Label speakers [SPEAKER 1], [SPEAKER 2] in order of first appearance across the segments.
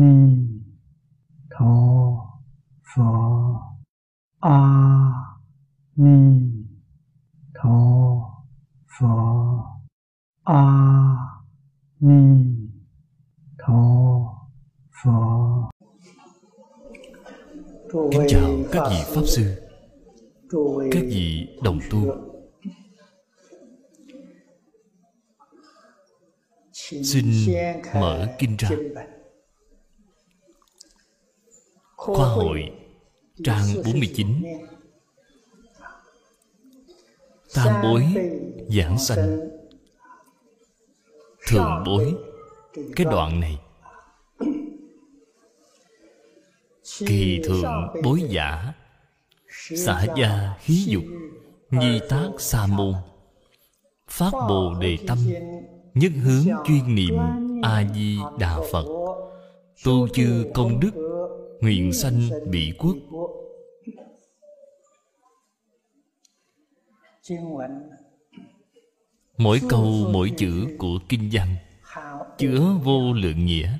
[SPEAKER 1] ni tho phở a ni tho phở a ni tho phở
[SPEAKER 2] kính chào các vị pháp sư. Các vị đồng tu. Xin mở kinh ra khoa hội trang 49 tam bối giảng sanh. Thường bối, cái đoạn này. Kỳ thượng bối giả, xả gia hí dục, nhi tác sa môn. Phát bồ đề tâm, nhất hướng chuyên niệm a di đà phật. Tu chư công đức, nguyện sanh bị quốc. Mỗi câu, mỗi chữ của kinh văn chứa vô lượng nghĩa.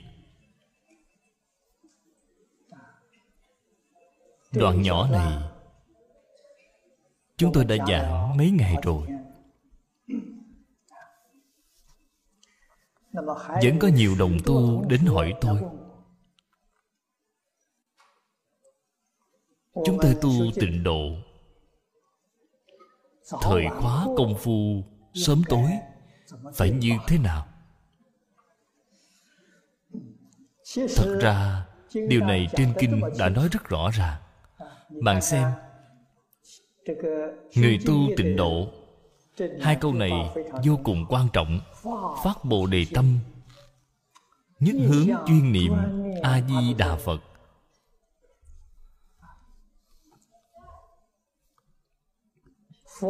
[SPEAKER 2] Đoạn nhỏ này chúng tôi đã giảng mấy ngày rồi. Vẫn có nhiều đồng tu đến hỏi tôi. Chúng tôi tu tịnh độ thời khóa công phu sớm tối. Phải như thế nào? Thật ra điều này trên kinh đã nói rất rõ ràng. Bạn xem người tu tịnh độ. hai câu này vô cùng quan trọng. Phát bồ đề tâm nhất hướng chuyên niệm a di đà phật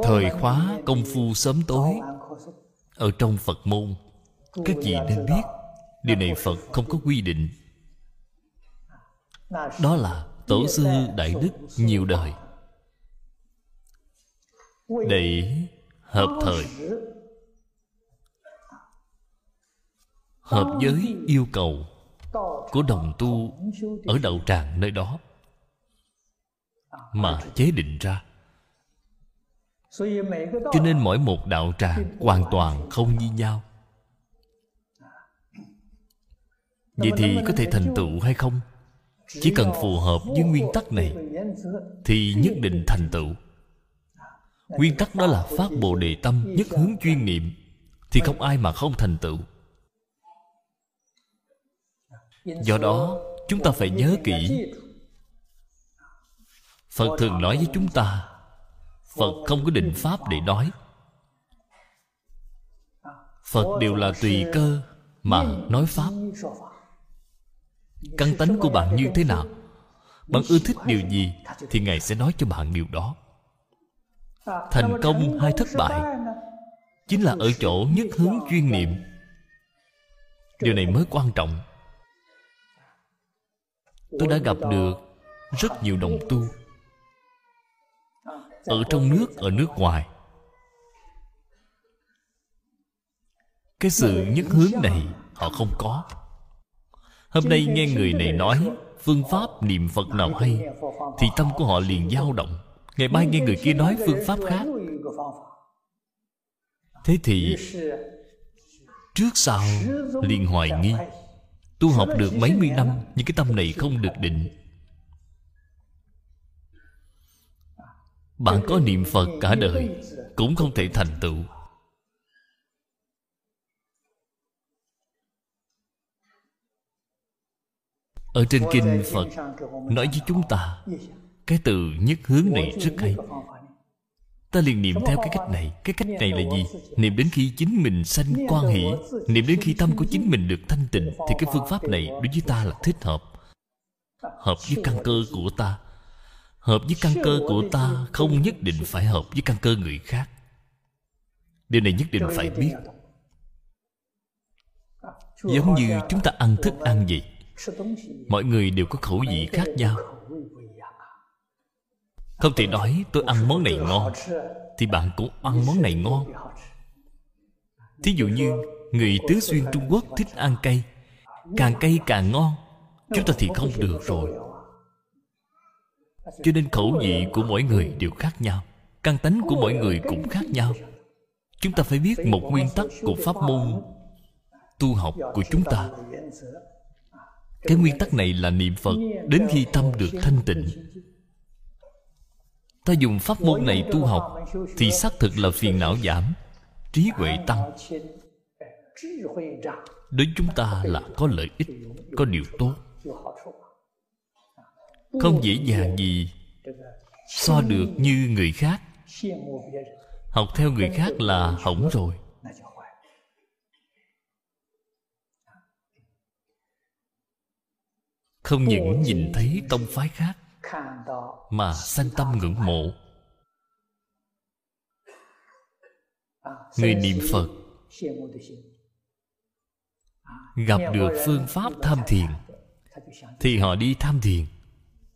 [SPEAKER 2] thời khóa công phu sớm tối. Ở trong phật môn các vị nên biết? Điều này phật không có quy định. Đó là tổ sư đại đức nhiều đời. Để hợp thời. Hợp với yêu cầu của đồng tu ở đầu tràng nơi đó. Mà chế định ra cho nên mỗi một đạo tràng hoàn toàn không như nhau. Vậy thì có thể thành tựu hay không? Chỉ cần phù hợp với nguyên tắc này thì nhất định thành tựu. Nguyên tắc đó là phát bồ đề tâm nhất hướng chuyên niệm thì không ai mà không thành tựu. Do đó chúng ta phải nhớ kỹ. Phật thường nói với chúng ta phật không có định pháp để nói. Phật đều là tùy cơ mà nói pháp. Căn tánh của bạn như thế nào? Bạn ưa thích điều gì thì ngài sẽ nói cho bạn điều đó. Thành công hay thất bại chính là ở chỗ nhất hướng chuyên niệm. Điều này mới quan trọng. Tôi đã gặp được rất nhiều đồng tu ở trong nước, ở nước ngoài. Cái sự nhất hướng này họ không có. Hôm nay nghe người này nói, phương pháp niệm phật nào hay, thì tâm của họ liền dao động. Ngày mai nghe người kia nói phương pháp khác. Thế thì, trước sau liền hoài nghi. Tu học được mấy mươi năm, nhưng cái tâm này không được định. Bạn có niệm phật cả đời, cũng không thể thành tựu. Ở trên kinh phật nói với chúng ta, cái từ nhất hướng này rất hay. Ta liền niệm theo cái cách này. Cái cách này là gì? Niệm đến khi chính mình sanh quan hỷ, niệm đến khi tâm của chính mình được thanh tịnh, thì cái phương pháp này đối với ta là thích hợp. Hợp với căn cơ của ta hợp với căn cơ của ta không nhất định phải hợp với căn cơ người khác. Điều này nhất định phải biết. giống như chúng ta ăn thức ăn vậy mọi người đều có khẩu vị khác nhau. không thể nói tôi ăn món này ngon thì bạn cũng ăn món này ngon. thí dụ như người tứ xuyên trung quốc thích ăn cay càng cay càng ngon chúng ta thì không được rồi cho nên khẩu vị của mỗi người đều khác nhau, căn tánh của mỗi người cũng khác nhau. Chúng ta phải biết một nguyên tắc của pháp môn tu học của chúng ta. Cái nguyên tắc này là niệm phật đến khi tâm được thanh tịnh. Ta dùng pháp môn này tu học thì xác thực là phiền não giảm, trí huệ tăng. Đối chúng ta là có lợi ích, có điều tốt không dễ dàng gì so được như người khác. Học theo người khác là hỏng rồi. Không những nhìn thấy tông phái khác, mà sanh tâm ngưỡng mộ. Người niệm phật gặp được phương pháp tham thiền, thì họ đi tham thiền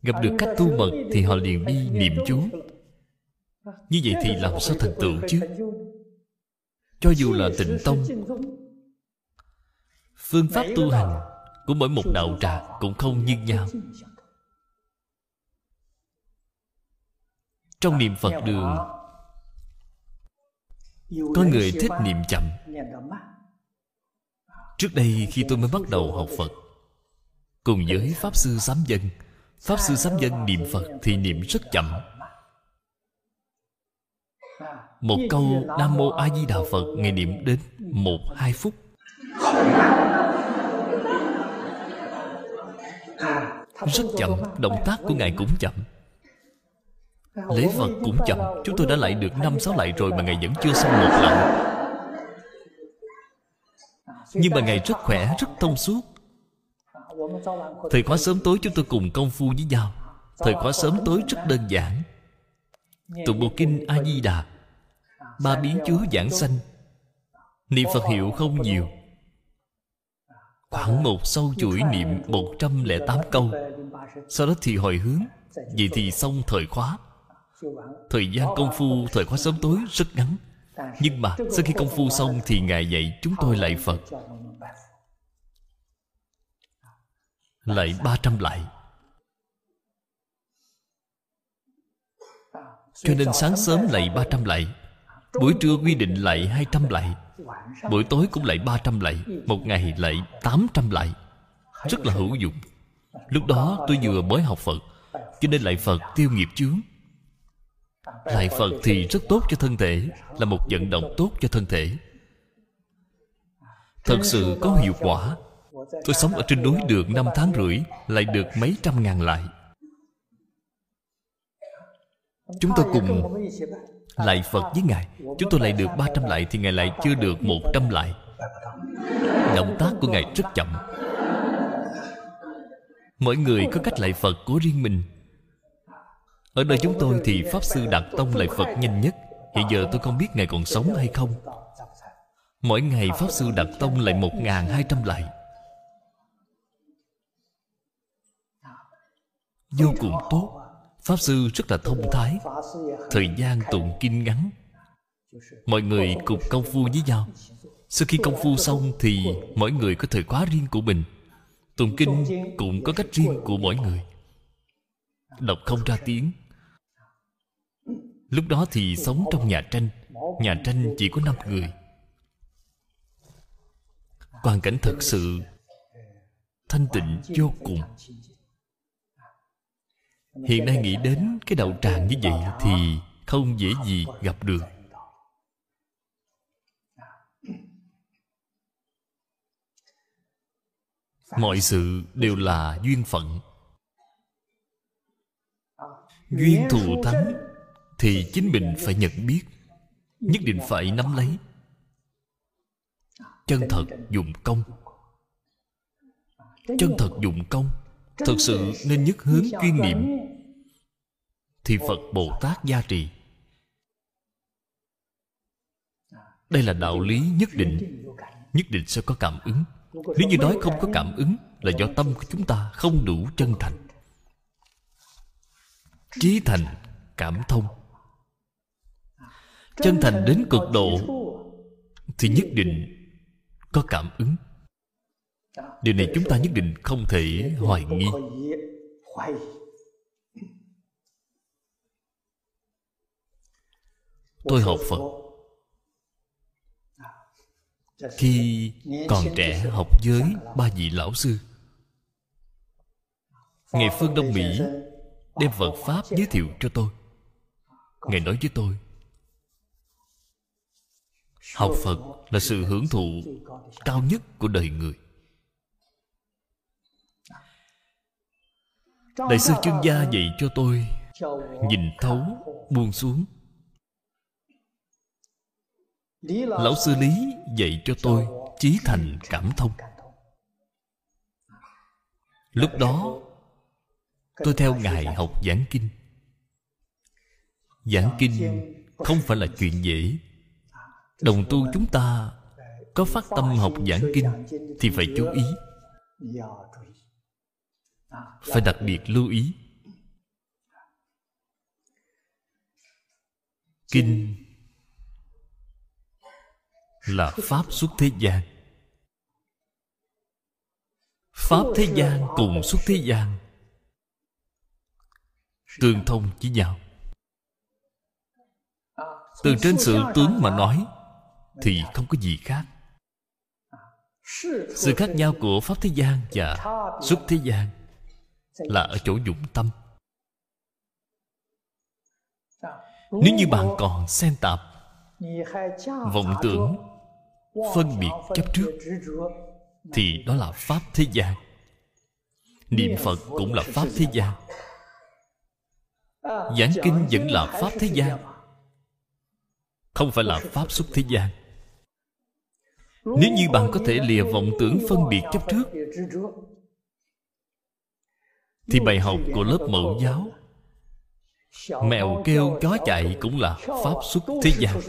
[SPEAKER 2] gặp được cách tu mật thì họ liền đi niệm chú. Như vậy thì làm sao thành tựu chứ? Cho dù là tịnh tông, phương pháp tu hành của mỗi một đạo tràng cũng không như nhau. Trong niệm phật đường, có người thích niệm chậm. Trước đây khi tôi mới bắt đầu học phật, cùng với pháp sư sám dân pháp sư sám dân niệm phật thì niệm rất chậm. Một câu nam mô a di đà phật ngày niệm đến một hai phút. Rất chậm, động tác của ngài cũng chậm. Lễ phật cũng chậm, chúng tôi đã lại được năm sáu lại rồi mà ngài vẫn chưa xong một lần. Nhưng mà ngài rất khỏe, rất thông suốt thời khóa sớm tối chúng tôi cùng công phu với nhau. Thời khóa sớm tối rất đơn giản. Tụng bộ kinh a di đà ba biến chúa giảng sanh. Niệm phật hiệu không nhiều. Khoảng một sâu chuỗi niệm 108 câu. Sau đó thì hồi hướng. Vậy thì xong thời khóa. Thời gian công phu, thời khóa sớm tối rất ngắn. Nhưng mà sau khi công phu xong Thì Ngài dạy chúng tôi lại Phật. Lại 300 lại. Cho nên sáng sớm lại 300 lại. Buổi trưa quy định lại 200 lại. Buổi tối cũng lại 300 lại. Một ngày lại 800 lại. Rất là hữu dụng. Lúc đó tôi vừa mới học Phật, Cho nên lại Phật tiêu nghiệp chướng. Lại Phật thì rất tốt cho thân thể, Là một vận động tốt cho thân thể. Thật sự có hiệu quả. Tôi sống ở trên núi được 5 tháng rưỡi, Lại được mấy trăm ngàn lại. Chúng tôi cùng lại Phật với Ngài. Chúng tôi lại được 300 lại Thì Ngài lại chưa được 100 lại. Động tác của Ngài rất chậm. Mỗi người có cách lại Phật của riêng mình. Ở nơi chúng tôi thì Pháp Sư Đạt Tông lại Phật nhanh nhất. Hiện giờ tôi không biết Ngài còn sống hay không. Mỗi ngày Pháp Sư Đạt Tông lại 1.200 lại. Vô cùng tốt. Pháp Sư rất là thông thái. Thời gian tụng kinh ngắn. Mọi người cùng công phu với nhau. Sau khi công phu xong Thì mỗi người có thời khóa riêng của mình. Tụng kinh cũng có cách riêng của mỗi người. Đọc không ra tiếng. Lúc đó thì sống trong nhà tranh. Nhà tranh chỉ có năm người. Hoàn cảnh thật sự Thanh tịnh vô cùng hiện nay nghĩ đến cái đạo tràng như vậy thì không dễ gì gặp được. Mọi sự đều là duyên phận. Duyên thù thắng thì chính mình phải nhận biết, nhất định phải nắm lấy. Chân thật dùng công. Chân thật dùng công Thật sự nên nhất hướng chuyên niệm. Thì Phật Bồ Tát gia trì. Đây là đạo lý nhất định. Nhất định sẽ có cảm ứng. Nếu như nói không có cảm ứng Là do tâm của chúng ta không đủ chân thành. Trí thành cảm thông. Chân thành đến cực độ Thì nhất định có cảm ứng điều này chúng ta nhất định không thể hoài nghi. Tôi học phật. Khi còn trẻ học với ba vị lão sư, Ngài Phương Đông Mỹ Đem Phật Pháp giới thiệu cho tôi. Ngài nói với tôi, Học Phật là sự hưởng thụ cao nhất của đời người. Đại sư chương gia dạy cho tôi Nhìn thấu, buông xuống. Lão sư Lý dạy cho tôi Chí thành cảm thông. Lúc đó Tôi theo Ngài học giảng kinh. Giảng kinh không phải là chuyện dễ. Đồng tu chúng ta Có phát tâm học giảng kinh Thì phải chú ý phải đặc biệt lưu ý. Kinh Là Pháp xuất thế gian. Pháp thế gian cùng xuất thế gian tương thông với nhau. Từ trên sự tướng mà nói thì không có gì khác. Sự khác nhau của pháp thế gian và xuất thế gian là ở chỗ dụng tâm. Nếu như bạn còn xen tạp vọng tưởng phân biệt chấp trước thì đó là pháp thế gian. Niệm phật cũng là pháp thế gian. Giảng kinh vẫn là Pháp thế gian. Không phải là Pháp xuất thế gian. Nếu như bạn có thể lìa vọng tưởng phân biệt chấp trước thì bài học của lớp mẫu giáo. Mèo kêu chó chạy cũng là Pháp xuất thế gian.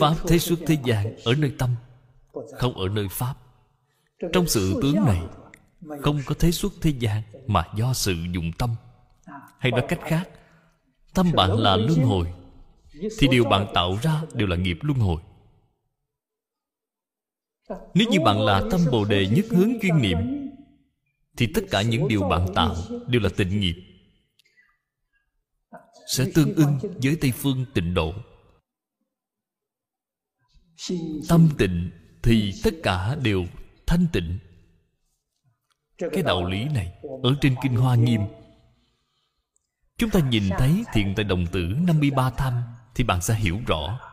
[SPEAKER 2] Pháp thế xuất thế gian ở nơi tâm, Không ở nơi Pháp. Trong sự tướng này, không có thế xuất thế gian mà do sự dùng tâm. Hay nói cách khác, tâm bạn là luân hồi, thì điều bạn tạo ra đều là nghiệp luân hồi nếu như bạn là tâm bồ đề nhất hướng chuyên niệm, thì tất cả những điều bạn tạo đều là tịnh nghiệp, sẽ tương ưng với tây phương tịnh độ. Tâm tịnh thì tất cả đều thanh tịnh. Cái đạo lý này ở trên kinh hoa nghiêm. Chúng ta nhìn thấy thiện tại đồng tử 53 tham thì bạn sẽ hiểu rõ.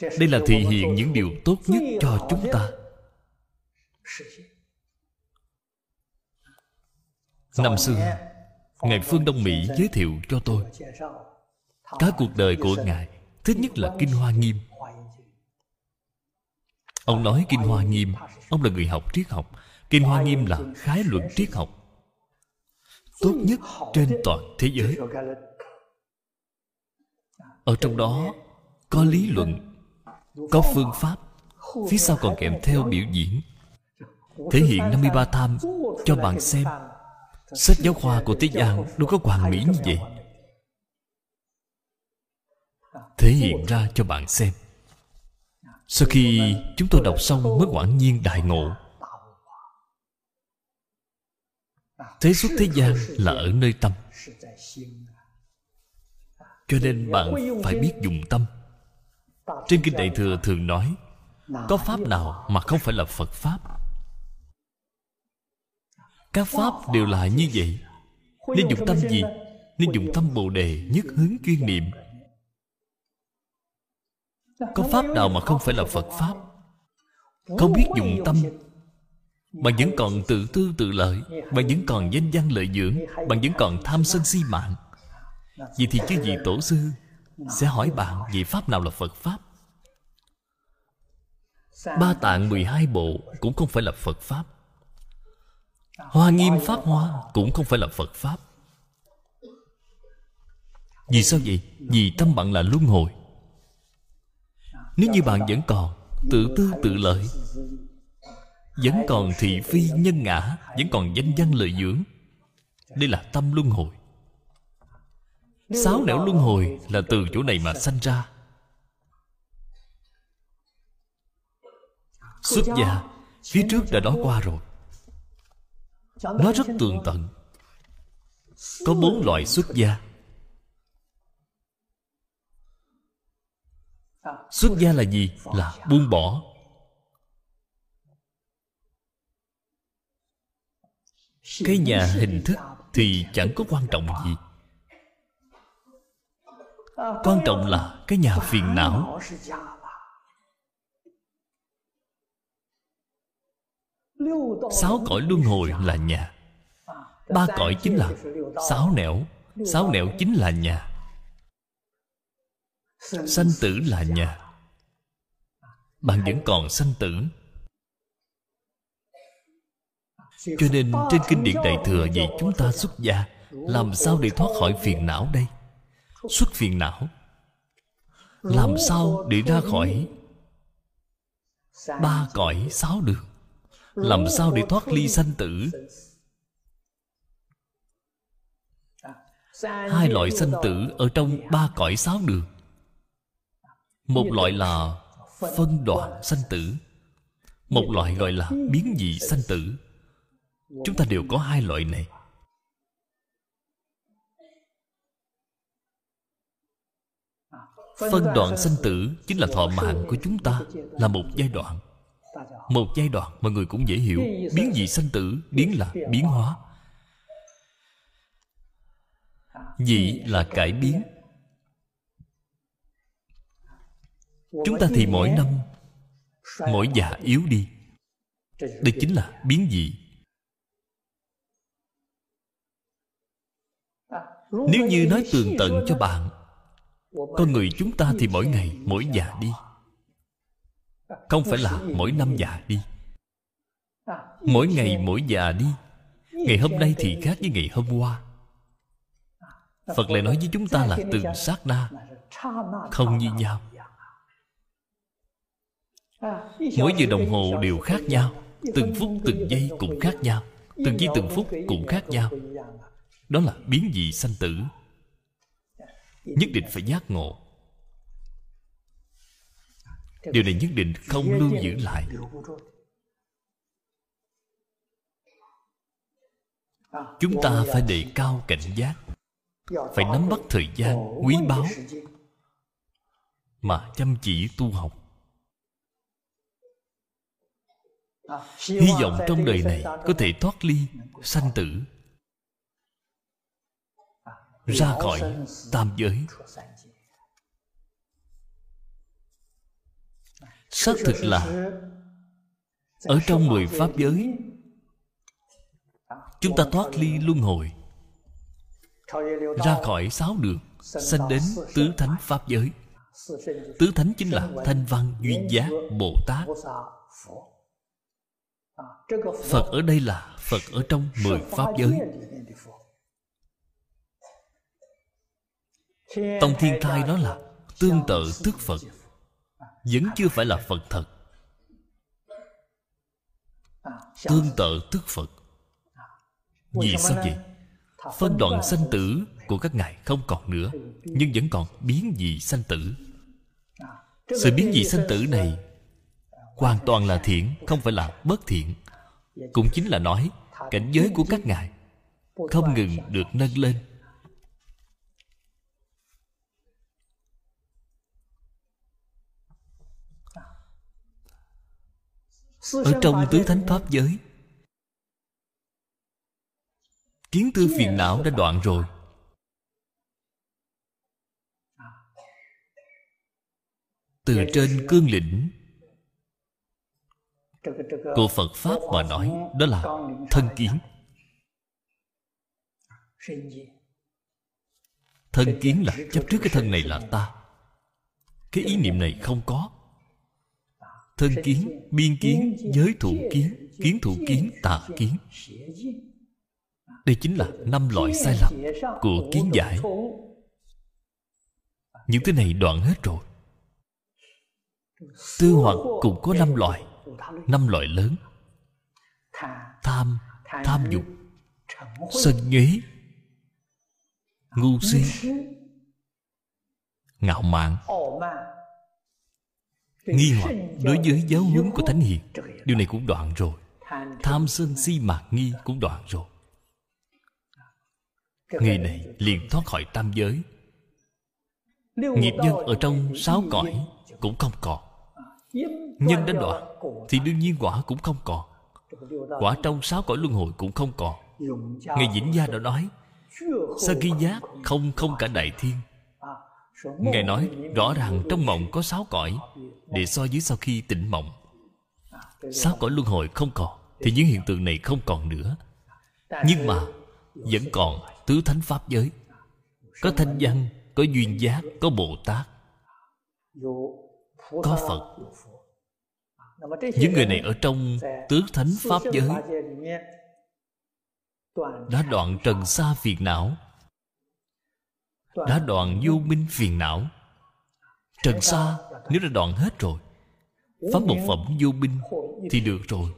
[SPEAKER 2] Đây là thể hiện những điều tốt nhất cho chúng ta. Năm xưa ngài phương đông mỹ giới thiệu cho tôi. Cả cuộc đời của Ngài Thích nhất là Kinh Hoa Nghiêm. Ông nói Kinh Hoa Nghiêm Ông là người học triết học. Kinh Hoa Nghiêm là khái luận triết học. Tốt nhất trên toàn thế giới. Ở trong đó Có lý luận có phương pháp, Phía sau còn kèm theo biểu diễn. Thể hiện 53 tham Cho bạn xem. Sách giáo khoa của Thế gian Đâu có hoàn mỹ như vậy. Thể hiện ra cho bạn xem. Sau khi chúng tôi đọc xong mới quản nhiên đại ngộ. Thế xuất thế gian là ở nơi tâm. Cho nên bạn phải biết dùng tâm trên kinh đại thừa thường nói, có pháp nào mà không phải là phật pháp? Các pháp đều là như vậy. Nên dùng tâm gì? Nên dùng tâm bồ đề nhất hướng chuyên niệm. Có pháp nào mà không phải là phật pháp? Không biết dùng tâm bạn vẫn còn tự tư tự lợi bạn vẫn còn danh văn lợi dưỡng bạn vẫn còn tham sân si mạng. Vậy thì chứ gì tổ sư sẽ hỏi bạn vị pháp nào là phật pháp. Ba tạng 12 bộ cũng không phải là phật pháp. Hoa nghiêm pháp hoa cũng không phải là phật pháp. Vì sao vậy? Vì tâm bạn là luân hồi. Nếu như bạn vẫn còn tự tư tự lợi, Vẫn còn thị phi nhân ngã, Vẫn còn danh văn lợi dưỡng, đây là tâm luân hồi sáu nẻo luân hồi là từ chỗ này mà sanh ra. Xuất gia, phía trước đã nói qua rồi. Nó rất tường tận. Có bốn loại xuất gia. Xuất gia là gì? Là buông bỏ. Cái nhà hình thức thì chẳng có quan trọng gì quan trọng là cái nhà phiền não. Sáu cõi luân hồi là nhà. Ba cõi chính là sáu nẻo. Sáu nẻo chính là nhà. Sanh tử là nhà. Bạn vẫn còn sanh tử. Cho nên trên kinh điển đại thừa vậy chúng ta xuất gia, làm sao để thoát khỏi phiền não đây? Xuất phiền não. Làm sao để ra khỏi? Ba cõi sáu đường. Làm sao để thoát ly sanh tử? Hai loại sanh tử ở trong ba cõi sáu đường. Một loại là phân đoạn sanh tử. Một loại gọi là biến dị sanh tử. Chúng ta đều có hai loại này. Phân đoạn sanh tử chính là thọ mạng của chúng ta là một giai đoạn. Một giai đoạn mọi người cũng dễ hiểu. Biến dị sanh tử biến là biến hóa. Dị là cải biến. Chúng ta thì mỗi năm mỗi già yếu đi. Đây chính là biến dị. Nếu như nói tường tận cho bạn con người chúng ta thì mỗi ngày, mỗi già đi. Không phải là mỗi năm già đi. Mỗi ngày, mỗi già đi. Ngày hôm nay thì khác với ngày hôm qua. Phật lại nói với chúng ta là từng sát na, không như nhau. Mỗi giờ đồng hồ đều khác nhau. Từng phút, từng giây cũng khác nhau. Từng giây, từng phút cũng khác nhau. Đó là biến dị sanh tử nhất định phải giác ngộ. Điều này nhất định không lưu giữ lại. Chúng ta phải đề cao cảnh giác, phải nắm bắt thời gian, quý báu mà chăm chỉ tu học. Hy vọng trong đời này có thể thoát ly sanh tử ra khỏi tam giới. Xác thực là ở trong mười pháp giới, chúng ta thoát ly luân hồi, ra khỏi sáu đường, sanh đến tứ thánh pháp giới. Tứ thánh chính là thanh văn duyên giác bồ tát. Phật ở đây là phật ở trong mười pháp giới. Tông thiên thai đó là tương tự tức phật, vẫn chưa phải là phật thật. Tương tự tức phật. Vì sao vậy? Phân đoạn sanh tử của các ngài không còn nữa, nhưng vẫn còn biến dị sanh tử. Sự biến dị sanh tử này hoàn toàn là thiện, không phải là bất thiện. Cũng chính là nói, cảnh giới của các ngài không ngừng được nâng lên. Ở trong tứ thánh pháp giới kiến tư phiền não đã đoạn rồi. Từ trên cương lĩnh của phật pháp mà nói đó là thân kiến. Thân kiến là chấp trước cái thân này là ta. Cái ý niệm này không có thân kiến biên kiến giới thụ kiến kiến thụ kiến tà kiến đây chính là năm loại sai lầm của kiến giải. những thứ này đoạn hết rồi. Tư hoặc cũng có năm loại năm loại lớn. Tham tham dục sân nhuế ngu si ngạo mạn nghi hoặc đối với giáo huấn của thánh hiền, điều này cũng đoạn rồi. Tham sân si mạc nghi cũng đoạn rồi. Người này liền thoát khỏi tam giới. Nghiệp nhân ở trong sáu cõi cũng không còn. Nhân đã đoạn thì đương nhiên quả cũng không còn. Quả trong sáu cõi luân hồi cũng không còn. Ngài vĩnh gia đã nói sa khi giác không không cả đại thiên ngài nói rõ ràng trong mộng có sáu cõi để so với sau khi tỉnh mộng. Sáu cõi luân hồi không còn thì những hiện tượng này không còn nữa. Nhưng mà vẫn còn tứ thánh pháp giới. Có thanh văn có duyên giác có bồ tát. Có phật. những người này ở trong tứ thánh pháp giới. Đã đoạn trần xa phiền não đã đoạn vô minh phiền não. Trần xa, nếu đã đoạn hết rồi pháp một phẩm vô minh thì được rồi.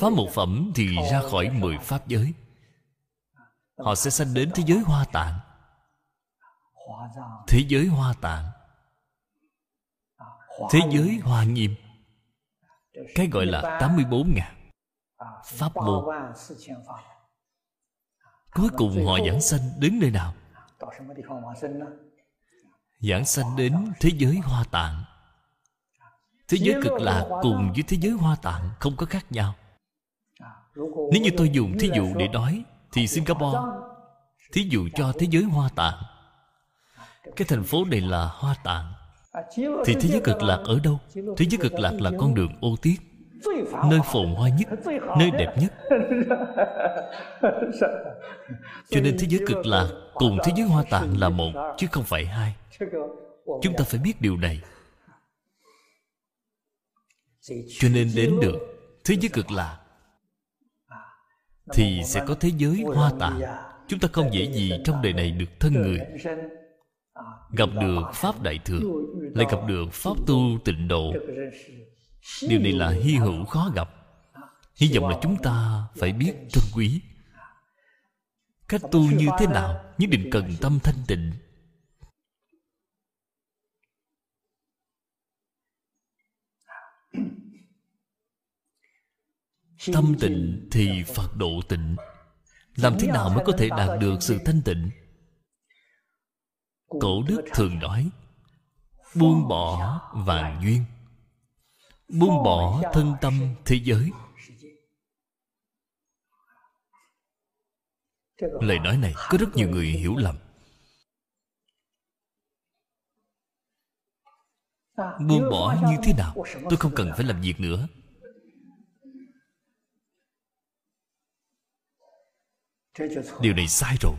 [SPEAKER 2] Pháp một phẩm thì ra khỏi mười pháp giới. Họ sẽ sanh đến thế giới hoa tạng. Thế giới hoa tạng. Thế giới hoa nghiêm. Cái gọi là 84 ngàn. Pháp môn. Cuối cùng họ giảng sanh đến nơi nào? Giảng sanh đến thế giới hoa tạng. Thế giới cực lạc cùng với thế giới hoa tạng không có khác nhau. Nếu như tôi dùng thí dụ để nói Thì Singapore Thí dụ cho thế giới hoa tạng. Cái thành phố này là hoa tạng. Thì thế giới cực lạc ở đâu? Thế giới cực lạc là con đường ô tiết nơi phồn hoa nhất nơi đẹp nhất. cho nên thế giới cực lạc cùng thế giới hoa tạng là một chứ không phải hai. Chúng ta phải biết điều này. Cho nên đến được thế giới cực lạc thì sẽ có thế giới hoa tạng chúng ta không dễ gì trong đời này được thân người. Gặp được pháp đại thừa lại gặp được pháp tu tịnh độ điều này là hy hữu khó gặp. Hy vọng là chúng ta phải biết trân quý. Cách tu như thế nào nhất định cần tâm thanh tịnh. Tâm tịnh thì phật độ tịnh. Làm thế nào mới có thể đạt được sự thanh tịnh? Cổ đức thường nói, buông bỏ vàng duyên buông bỏ thân tâm thế giới. lời nói này có rất nhiều người hiểu lầm. Buông bỏ như thế nào? Tôi không cần phải làm việc nữa. Điều này sai rồi.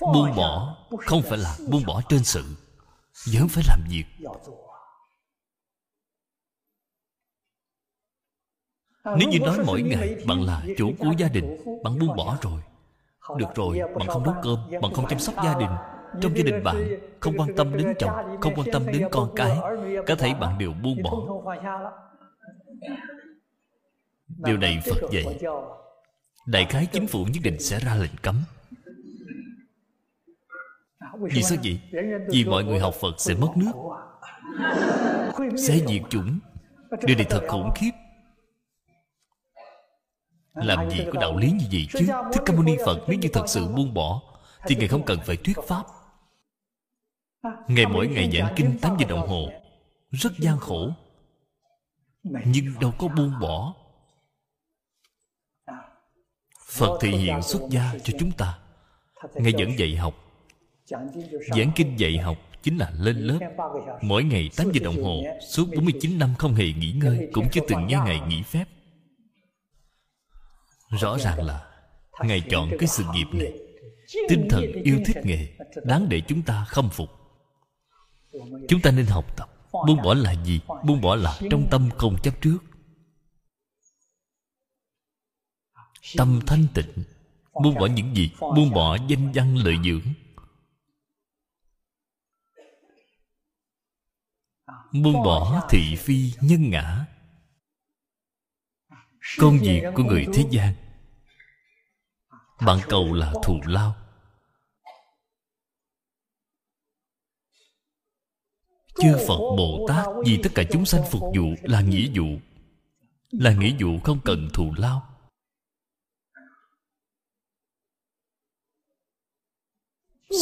[SPEAKER 2] Buông bỏ không phải là buông bỏ trên sự vẫn phải làm việc. Nếu như nói mỗi ngày bạn là chủ của gia đình bạn buông bỏ rồi. Được rồi bạn không nấu cơm bạn không chăm sóc gia đình. Trong gia đình bạn không quan tâm đến chồng không quan tâm đến con cái. Cả thể bạn đều buông bỏ. Điều này phật dạy. Đại khái chính phủ nhất định sẽ ra lệnh cấm vì sao vậy? Vì mọi người học Phật sẽ mất nước. Sẽ diệt chủng. Điều này thật khủng khiếp. Làm gì có đạo lý như vậy chứ? Thích Ca Mâu Ni Phật nếu như thật sự buông bỏ Thì Ngài không cần phải thuyết Pháp. Ngài mỗi ngày giảng kinh 8 giờ đồng hồ Rất gian khổ. Nhưng đâu có buông bỏ. Phật thị hiện xuất gia cho chúng ta. Ngài vẫn dạy học Giảng kinh dạy học chính là lên lớp Mỗi ngày 8 giờ đồng hồ, Suốt 49 năm không hề nghỉ ngơi, Cũng chưa từng nghe ngày nghỉ phép Rõ ràng là Ngài chọn cái sự nghiệp này, Tinh thần yêu thích nghề, Đáng để chúng ta khâm phục Chúng ta nên học tập, Buông bỏ là gì? Buông bỏ là trong tâm không chấp trước Tâm thanh tịnh, Buông bỏ những gì? Buông bỏ danh văn lợi dưỡng buông bỏ thị phi nhân ngã. Công việc của người thế gian. Bạn cầu là thù lao. Chư phật bồ tát vì tất cả chúng sanh phục vụ là nghĩa vụ. Là nghĩa vụ không cần thù lao.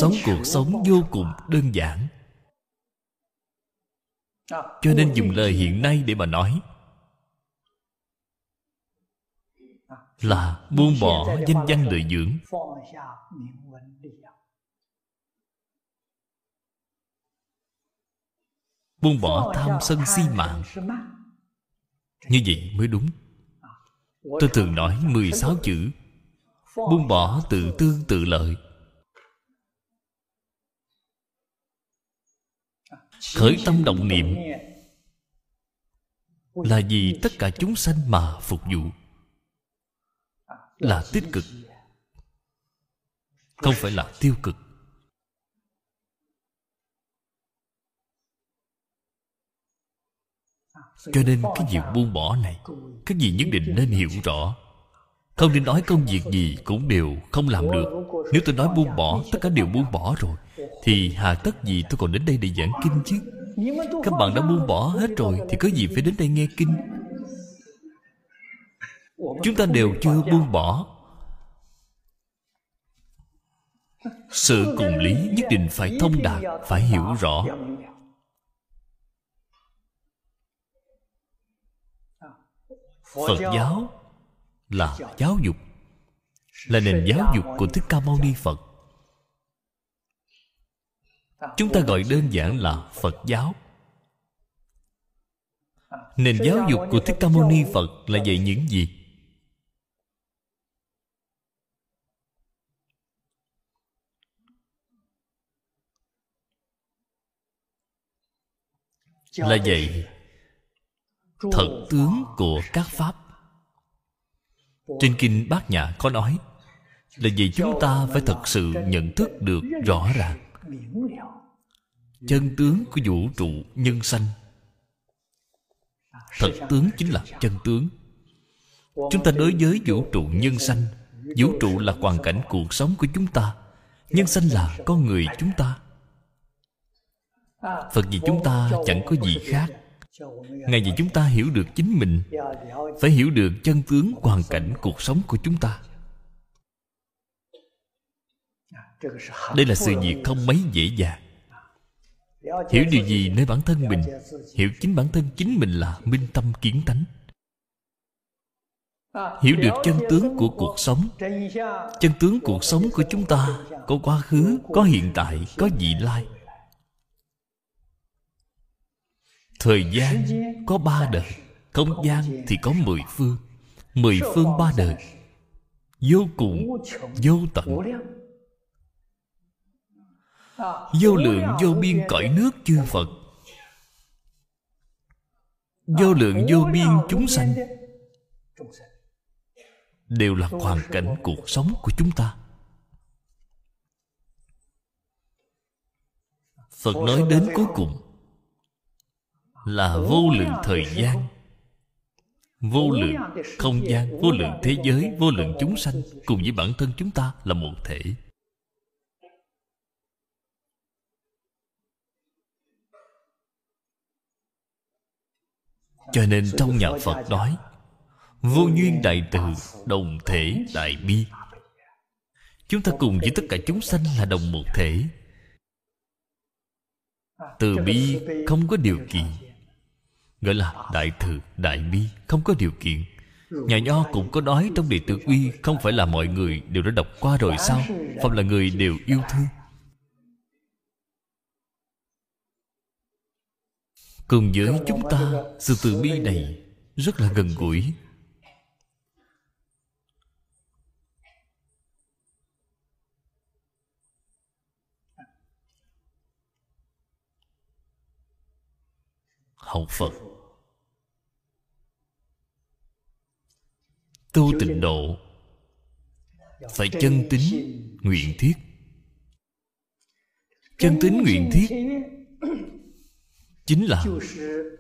[SPEAKER 2] Sống cuộc sống vô cùng đơn giản Ờ. cho nên dùng lời hiện nay để mà nói. Là buông bỏ danh văn lợi dưỡng. Buông bỏ tham sân si mạng. Như vậy mới đúng. Tôi thường nói 16 chữ. Buông bỏ tự tương tự lợi. Khởi tâm động niệm. Là vì tất cả chúng sanh mà phục vụ. Là tích cực. Không phải là tiêu cực. Cho nên cái việc buông bỏ này các vị nhất định nên hiểu rõ. Không nên nói công việc gì cũng đều không làm được. Nếu tôi nói buông bỏ, Tất cả đều buông bỏ rồi. Thì hà tất gì tôi còn đến đây để giảng kinh chứ? Các bạn đã buông bỏ hết rồi Thì có gì phải đến đây nghe kinh? Chúng ta đều chưa buông bỏ. Sự cùng lý nhất định phải thông đạt, Phải hiểu rõ. Phật giáo là giáo dục, là nền giáo dục của thích ca mâu ni phật chúng ta gọi đơn giản là phật giáo. Nền giáo dục của thích ca mâu ni phật là dạy những gì? Là dạy thật tướng của các pháp. Trên kinh bát nhã có nói là vì chúng ta phải thật sự nhận thức được rõ ràng chân tướng của vũ trụ nhân sanh. Thật tướng chính là chân tướng. Chúng ta đối với vũ trụ nhân sanh, vũ trụ là hoàn cảnh cuộc sống của chúng ta. Nhân sanh là con người chúng ta. Phật vì chúng ta chẳng có gì khác. Ngày vì chúng ta hiểu được chính mình, phải hiểu được chân tướng hoàn cảnh cuộc sống của chúng ta. Đây là sự việc không mấy dễ dàng. Hiểu điều gì nơi bản thân mình, hiểu chính bản thân chính mình là minh tâm kiến tánh. Hiểu được chân tướng của cuộc sống. Chân tướng cuộc sống của chúng ta có quá khứ, có hiện tại, có vị lai. Thời gian có ba đời, Không gian thì có mười phương. Mười phương ba đời. Vô cùng, vô tận. Vô lượng vô biên cõi nước chư Phật. Vô lượng vô biên chúng sanh. Đều là hoàn cảnh cuộc sống của chúng ta. Phật nói đến cuối cùng là vô lượng thời gian. vô lượng không gian vô lượng thế giới vô lượng chúng sanh cùng với bản thân chúng ta là một thể cho nên trong nhà phật nói, vô duyên đại từ, đồng thể đại bi. Chúng ta cùng với tất cả chúng sanh là đồng một thể. Từ bi không có điều kiện, gọi là đại từ, đại bi không có điều kiện. Nhà nho cũng có nói trong đệ tử quy không phải là mọi người đều đã đọc qua rồi sao? Phạm là người đều yêu thương. Cùng với chúng ta, sự từ bi này rất là gần gũi. Học phật. Tu tịnh độ. Phải chân tín nguyện thiết. Chân tín nguyện thiết chính là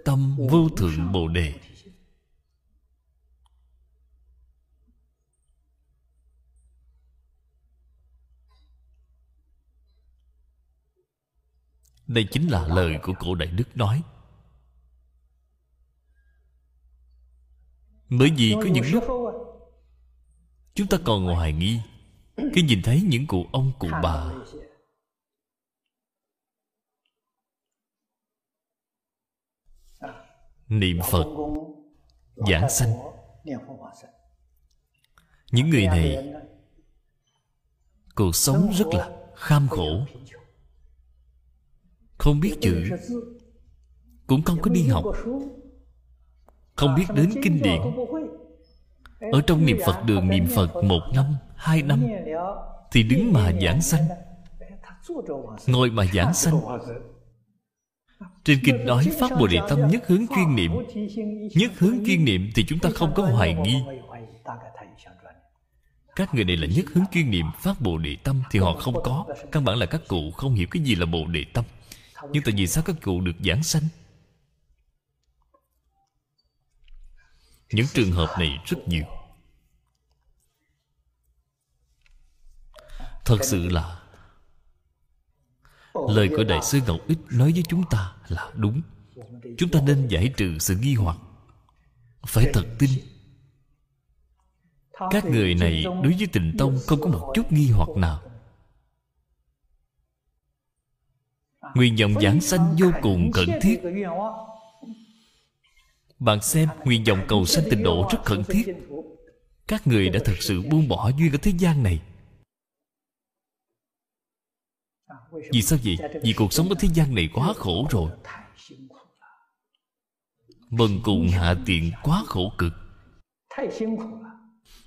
[SPEAKER 2] tâm vô thượng bồ đề. Đây chính là lời của cổ đại đức nói. Bởi vì có những lúc chúng ta còn hoài nghi, khi nhìn thấy những cụ ông, cụ bà niệm phật giảng sanh những người này cuộc sống rất là kham khổ không biết chữ cũng không có đi học không biết đến kinh điển ở trong niệm phật đường niệm phật một năm hai năm thì đứng mà giảng sanh ngồi mà giảng sanh trên kinh nói Pháp Bồ Đề Tâm nhất hướng chuyên niệm Nhất hướng chuyên niệm thì chúng ta không có hoài nghi. Các người này là nhất hướng chuyên niệm Pháp Bồ Đề Tâm Thì họ không có. Căn bản là các cụ không hiểu cái gì là Bồ Đề Tâm. Nhưng tại vì sao các cụ được giảng sanh? Những trường hợp này rất nhiều. Thật sự là Lời của Đại sư Ngọc Ích nói với chúng ta là đúng. Chúng ta nên giải trừ sự nghi hoặc. Phải thật tin, Các người này đối với tình tông không có một chút nghi hoặc nào. Nguyện vọng giảng sanh vô cùng cần thiết. Bạn xem, nguyện vọng cầu sanh tịnh độ rất khẩn thiết. Các người đã thật sự buông bỏ duyên ở thế gian này. Vì sao vậy? Vì cuộc sống ở thế gian này quá khổ rồi. Bần cùng hạ tiện quá khổ cực.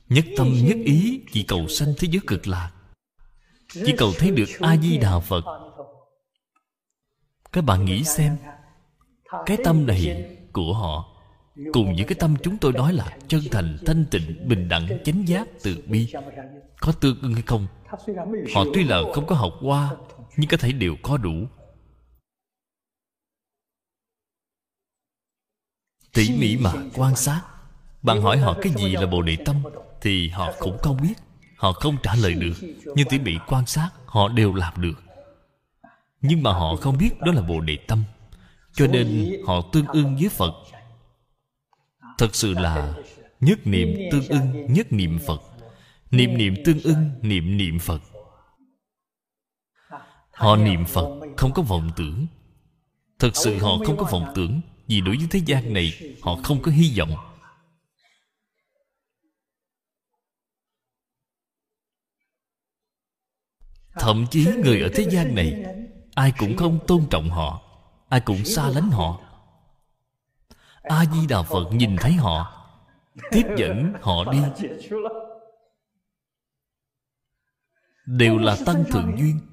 [SPEAKER 2] Nhất tâm nhất ý Chỉ cầu sanh thế giới cực lạc. Chỉ cầu thấy được A-di-đà Phật. Các bạn nghĩ xem Cái tâm này của họ Cùng với cái tâm chúng tôi nói là Chân thành, thanh tịnh, bình đẳng, chánh giác, từ bi Có tương ưng hay không? Họ tuy là không có học qua nhưng có thể đều có đủ. Tỉ mỉ mà quan sát. Bạn hỏi họ cái gì là Bồ Đề Tâm, Thì họ cũng không biết. Họ không trả lời được, Nhưng tỉ mỉ quan sát, Họ đều làm được. Nhưng mà họ không biết đó là Bồ Đề Tâm, Cho nên họ tương ưng với Phật. Thật sự là Nhất niệm tương ưng, Nhất niệm Phật. Niệm niệm tương ưng, Niệm niệm Phật. Họ niệm Phật, Không có vọng tưởng. Thật sự họ không có vọng tưởng, Vì đối với thế gian này, Họ không có hy vọng. Thậm chí người ở thế gian này, Ai cũng không tôn trọng họ, Ai cũng xa lánh họ. A-di-đà Phật nhìn thấy họ, Tiếp dẫn họ đi. Đều là tăng thượng duyên.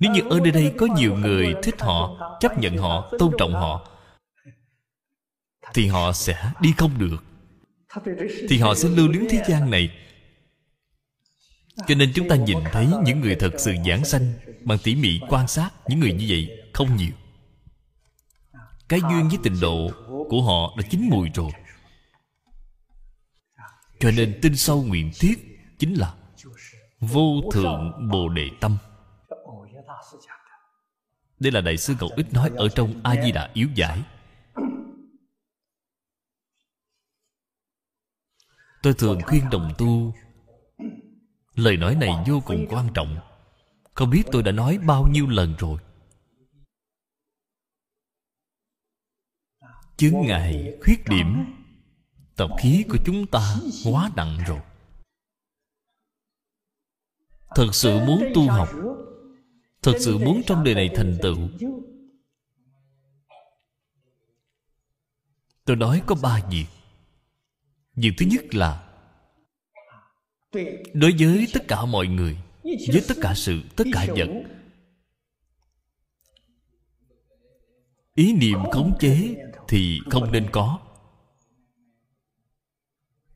[SPEAKER 2] Nếu như ở nơi đây có nhiều người thích họ Chấp nhận họ, tôn trọng họ Thì họ sẽ đi không được. Thì họ sẽ lưu luyến thế gian này. Cho nên chúng ta nhìn thấy những người thật sự giảng sanh Bằng tỉ mỉ quan sát Những người như vậy không nhiều. Cái duyên với tình độ của họ đã chín mùi rồi. Cho nên tinh sâu nguyện thiết chính là vô thượng bồ đề tâm đây là đại sư Cậu ích nói ở trong a di đà yếu giải. Tôi thường khuyên đồng tu. Lời nói này vô cùng quan trọng. Không biết tôi đã nói bao nhiêu lần rồi. Chứng ngại khuyết điểm. Tập khí của chúng ta quá nặng rồi. Thật sự muốn tu học thật sự muốn trong đời này thành tựu. Tôi nói có ba việc. Việc thứ nhất là đối với tất cả mọi người, với tất cả sự, tất cả vật. Ý niệm khống chế thì không nên có.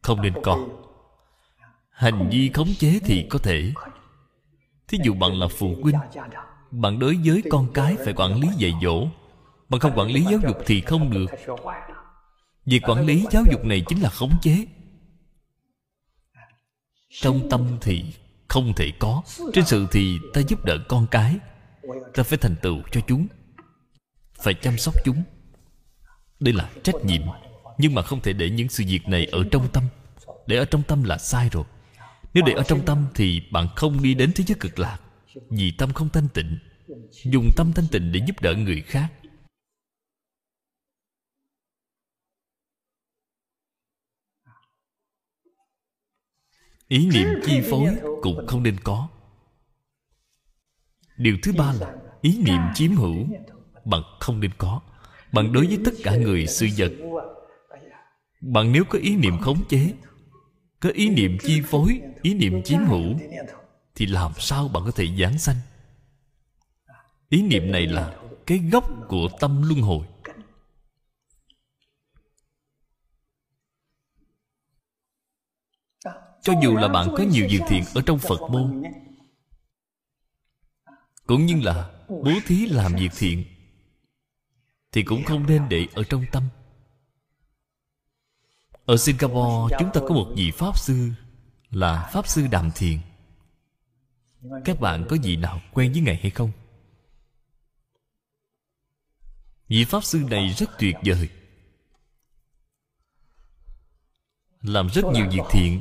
[SPEAKER 2] Không nên có. Hành vi khống chế thì có thể thí dụ bạn là phụ huynh, bạn đối với con cái phải quản lý dạy dỗ. Bạn không quản lý giáo dục thì không được. Việc quản lý giáo dục này chính là khống chế. Trong tâm thì không thể có, trên sự thì ta giúp đỡ con cái. Ta phải thành tựu cho chúng, phải chăm sóc chúng. Đây là trách nhiệm, nhưng mà không thể để những sự việc này ở trong tâm. Để ở trong tâm là sai rồi nếu để ở trong tâm thì bạn không đi đến thế giới cực lạc, vì tâm không thanh tịnh. Dùng tâm thanh tịnh để giúp đỡ người khác. Ý niệm chi phối cũng không nên có. Điều thứ ba là ý niệm chiếm hữu, bạn không nên có. Bạn đối với tất cả người, sự vật. Bạn nếu có ý niệm khống chế có ý niệm chi phối, ý niệm chiếm hữu, thì làm sao bạn có thể giảng sanh? Ý niệm này là cái gốc của tâm luân hồi. Cho dù là bạn có nhiều việc thiện ở trong phật môn, cũng như là bố thí làm việc thiện, thì cũng không nên để ở trong tâm ở singapore, chúng ta có một vị pháp sư là pháp sư đàm thiền. Các bạn có vị nào quen với ngài hay không? Vị pháp sư này rất tuyệt vời, làm rất nhiều việc thiện,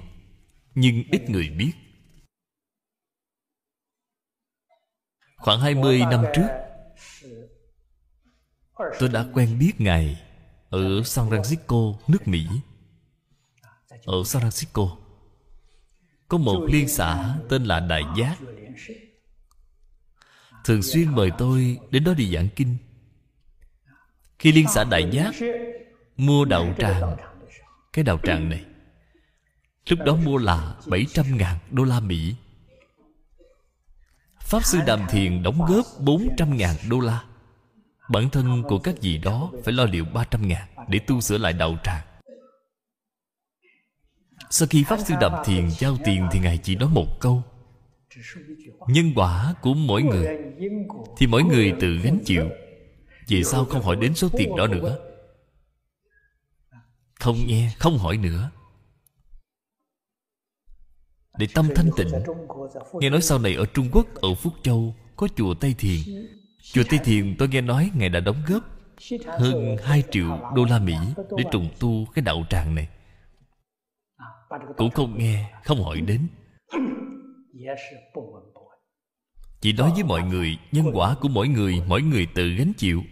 [SPEAKER 2] nhưng ít người biết. Khoảng 20 năm trước, tôi đã quen biết ngài ở san francisco, nước mỹ ở san francisco. Có một liên xã tên là đại giác. thường xuyên mời tôi đến đó đi giảng kinh. Khi liên xã đại giác mua đạo tràng cái đạo tràng này lúc đó mua là 700 ngàn đô la Mỹ. Pháp sư Đàm Thiền đóng góp 400 ngàn đô la. Bản thân của các vị đó phải lo liệu 300 ngàn Để tu sửa lại đạo tràng sau khi Pháp sư Đàm Thiền giao tiền Thì Ngài chỉ nói một câu. Nhân quả của mỗi người Thì mỗi người tự gánh chịu. Vì sao không hỏi đến số tiền đó nữa. Không nghe, không hỏi nữa. Để tâm thanh tịnh Nghe nói sau này ở Trung Quốc Ở Phúc Châu Có chùa Tây Thiền. Chùa Tây Thiền tôi nghe nói Ngài đã đóng góp Hơn 2 triệu đô la Mỹ Để trùng tu cái đạo tràng này. Cũng không nghe Không hỏi đến. Chỉ nói với mọi người Nhân quả của mỗi người Mỗi người tự gánh chịu.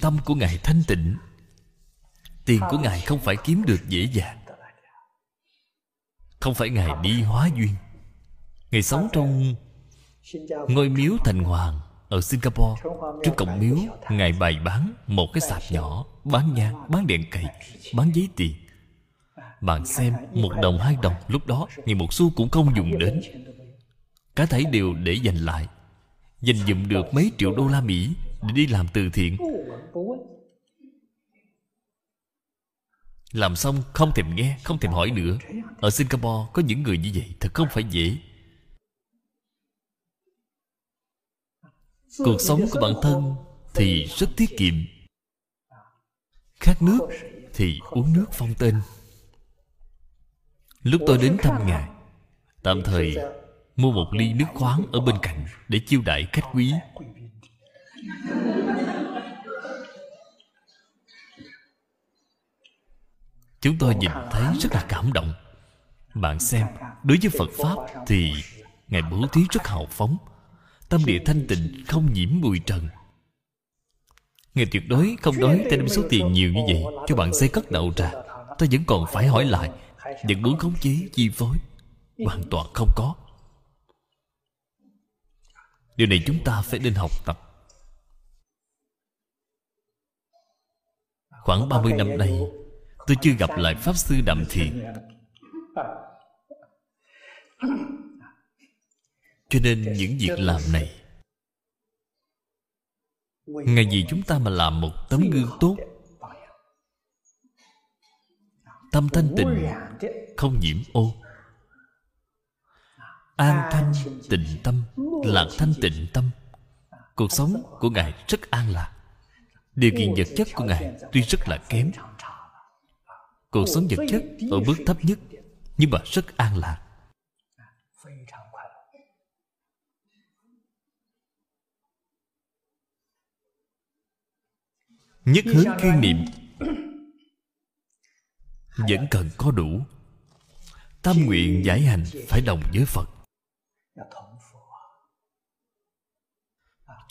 [SPEAKER 2] Tâm của Ngài thanh tịnh. Tiền của Ngài không phải kiếm được dễ dàng. Không phải Ngài đi hóa duyên. Ngài sống trong Ngôi miếu thành hoàng Ở Singapore Trước cổng miếu Ngài bày bán một cái sạp nhỏ Bán nhang, bán đèn cầy Bán giấy tiền. Bạn xem, Một đồng, hai đồng, lúc đó Ngày một xu cũng không dùng đến. Cả thảy đều để dành lại, Dành dụm được mấy triệu đô la Mỹ Để đi làm từ thiện. Làm xong không thèm nghe, Không thèm hỏi nữa. Ở Singapore có những người như vậy, Thật không phải dễ. Cuộc sống của bản thân Thì rất tiết kiệm. Khát nước Thì uống nước phong tên. Lúc tôi đến thăm Ngài, Tạm thời Mua một ly nước khoáng ở bên cạnh Để chiêu đãi khách quý. Chúng tôi nhìn thấy rất là cảm động. Bạn xem, Đối với Phật Pháp thì Ngài bố thí rất hào phóng, Tâm địa thanh tịnh, không nhiễm bụi trần. Ngài tuyệt đối không nói Theo đem số tiền nhiều như vậy, Cho bạn xây cất đậu trà. Tôi vẫn còn phải hỏi lại vẫn muốn khống chế, chi phối Hoàn toàn không có. Điều này chúng ta phải nên học tập. Khoảng 30 năm nay, Tôi chưa gặp lại Pháp Sư Đạm Thiền. Cho nên những việc làm này, Ngày gì chúng ta mà làm một tấm gương tốt Tâm thanh tịnh Không nhiễm ô. An thanh tịnh tâm Lạc thanh tịnh tâm. Cuộc sống của Ngài rất an lạc. Điều kiện vật chất của Ngài tuy rất là kém. Cuộc sống vật chất ở bước thấp nhất Nhưng mà rất an lạc. Nhất hướng chuyên niệm vẫn cần có đủ. Tâm nguyện giải hành phải đồng với phật.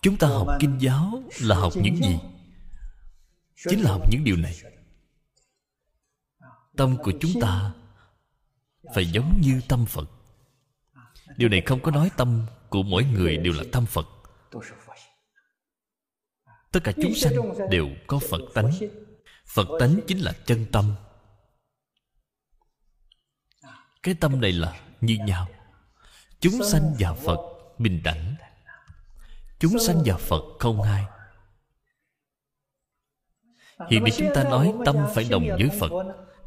[SPEAKER 2] Chúng ta học kinh giáo là học những gì? Chính là học những điều này. Tâm của chúng ta phải giống như tâm phật. Điều này không có nói tâm của mỗi người đều là tâm phật. Tất cả chúng sanh đều có phật tánh. Phật tánh chính là chân tâm cái tâm này là như nhau. Chúng sanh và phật bình đẳng. Chúng sanh và phật không hai. Hiện nay chúng ta nói tâm phải đồng với phật.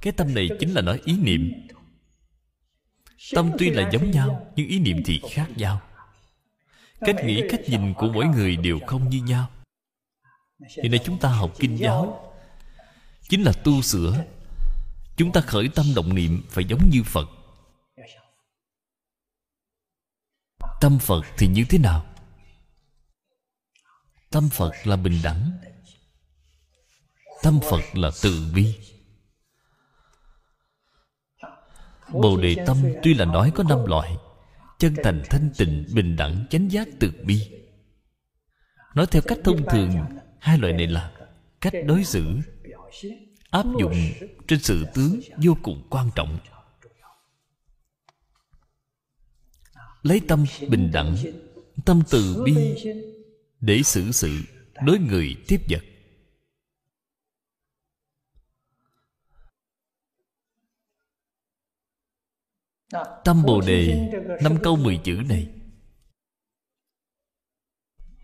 [SPEAKER 2] Cái tâm này chính là nói ý niệm. Tâm tuy là giống nhau, nhưng ý niệm thì khác nhau. Cách nghĩ, cách nhìn của mỗi người đều không như nhau. Hiện nay chúng ta học kinh giáo, chính là tu sửa. Chúng ta khởi tâm động niệm phải giống như phật. Tâm phật thì như thế nào? Tâm phật là bình đẳng. Tâm phật là từ bi. Bồ đề tâm tuy là nói có năm loại, chân thành, thanh tịnh, bình đẳng, chánh giác, từ bi. Nói theo cách thông thường, hai loại này là cách đối xử, áp dụng trên sự tướng vô cùng quan trọng. Lấy tâm bình đẳng, tâm từ bi, để xử sự đối người tiếp vật. Tâm bồ đề, năm câu mười chữ này.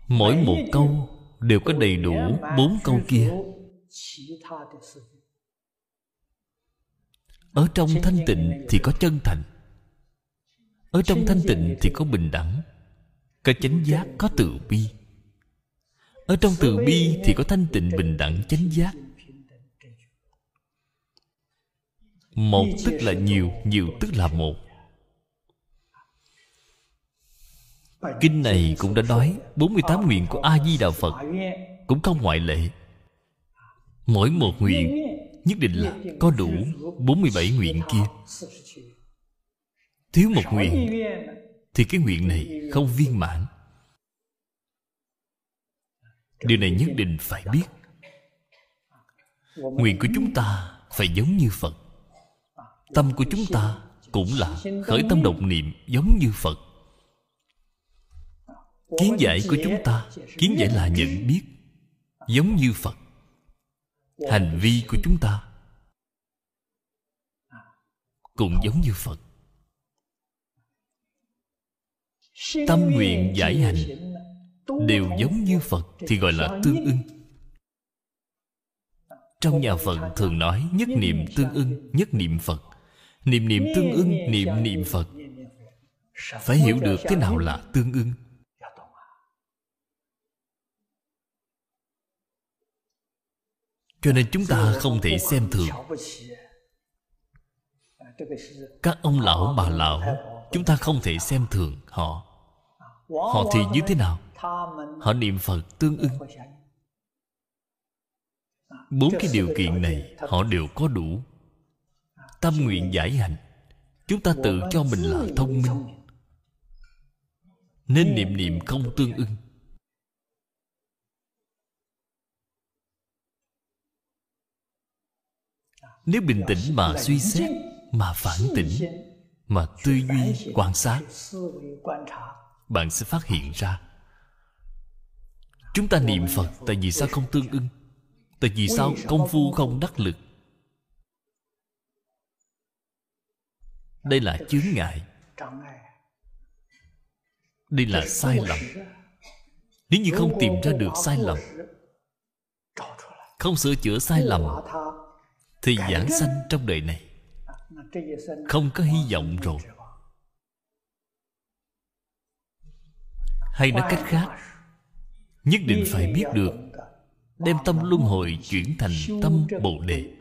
[SPEAKER 2] Mỗi một câu đều có đầy đủ bốn câu kia. Ở trong thanh tịnh thì có chân thành ở trong thanh tịnh thì có bình đẳng có chánh giác có từ bi. Ở trong từ bi thì có thanh tịnh bình đẳng chánh giác. Một tức là nhiều nhiều tức là một. Kinh này cũng đã nói 48 nguyện của A-di-đà Phật Cũng không ngoại lệ. Mỗi một nguyện Nhất định là có đủ 47 nguyện kia Thiếu một nguyện Thì cái nguyện này không viên mãn. Điều này nhất định phải biết. Nguyện của chúng ta phải giống như Phật. Tâm của chúng ta cũng là khởi tâm động niệm giống như Phật. Kiến giải của chúng ta kiến giải là nhận biết giống như phật. Hành vi của chúng ta cũng giống như phật tâm nguyện giải hành đều giống như phật thì gọi là tương ưng. Trong nhà phật thường nói nhất niệm tương ưng nhất niệm phật. Niệm niệm tương ưng niệm niệm phật. phải hiểu được thế nào là tương ưng. Cho nên chúng ta không thể xem thường. các ông lão bà lão chúng ta không thể xem thường họ. Họ thì như thế nào? Họ niệm phật tương ưng bốn cái điều kiện này, họ đều có đủ. Tâm nguyện giải hành, chúng ta tự cho mình là thông minh. Nên niệm niệm không tương ưng nếu bình tĩnh mà suy xét, mà phản tỉnh mà tư duy quan sát. bạn sẽ phát hiện ra chúng ta niệm phật tại vì sao không tương ưng? Tại vì sao công phu không đắc lực? Đây là chướng ngại. đây là sai lầm. nếu như không tìm ra được sai lầm không sửa chữa sai lầm thì giảng sanh trong đời này không có hy vọng rồi. Hay nói cách khác, nhất định phải biết được, đem tâm luân hồi chuyển thành tâm bồ đề.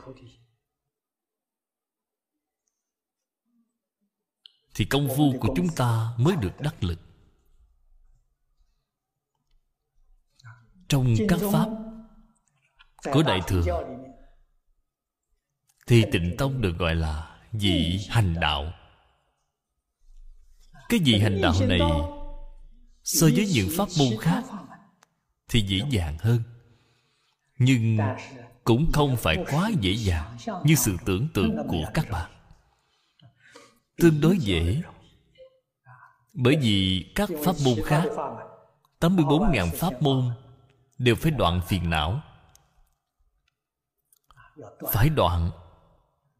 [SPEAKER 2] Thì công phu của chúng ta mới được đắc lực. Trong các pháp của đại thừa, thì tịnh tông được gọi là dị hành đạo. Cái dị hành đạo này so với những pháp môn khác thì dễ dàng hơn, nhưng cũng không phải quá dễ dàng như sự tưởng tượng của các bạn. Tương đối dễ, bởi vì các pháp môn khác 84.000 pháp môn đều phải đoạn phiền não. Phải đoạn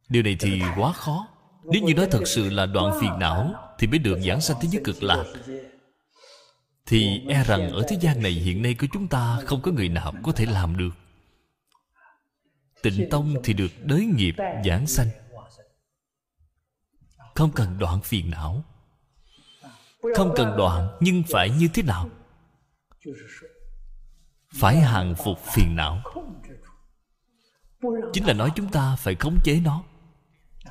[SPEAKER 2] điều này thì quá khó. Nếu như nói thật sự là đoạn phiền não, thì mới được giảng sanh thế giới cực lạc. Thì e rằng ở thế gian này hiện nay của chúng ta không có người nào có thể làm được. Tịnh tông thì được đới nghiệp giảng sanh. Không cần đoạn phiền não. Không cần đoạn, nhưng phải như thế nào? Phải hàng phục phiền não. Chính là nói chúng ta phải khống chế nó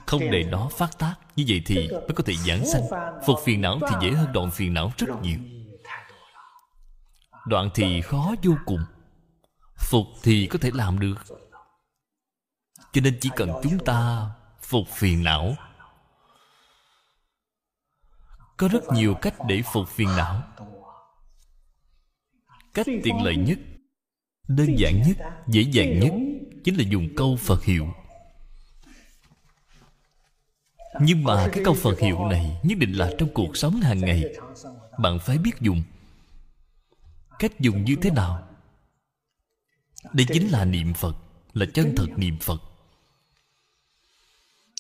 [SPEAKER 2] không để nó phát tác. Như vậy thì mới có thể giảng sanh. Phục phiền não thì dễ hơn đoạn phiền não rất nhiều. Đoạn thì khó vô cùng. Phục thì có thể làm được. Cho nên chỉ cần chúng ta phục phiền não. Có rất nhiều cách để phục phiền não. Cách tiện lợi nhất, đơn giản nhất, dễ dàng nhất chính là dùng câu phật hiệu nhưng mà cái câu phật hiệu này nhất định là trong cuộc sống hàng ngày. Bạn phải biết dùng. Cách dùng như thế nào? Đây chính là niệm phật, là chân thật niệm phật.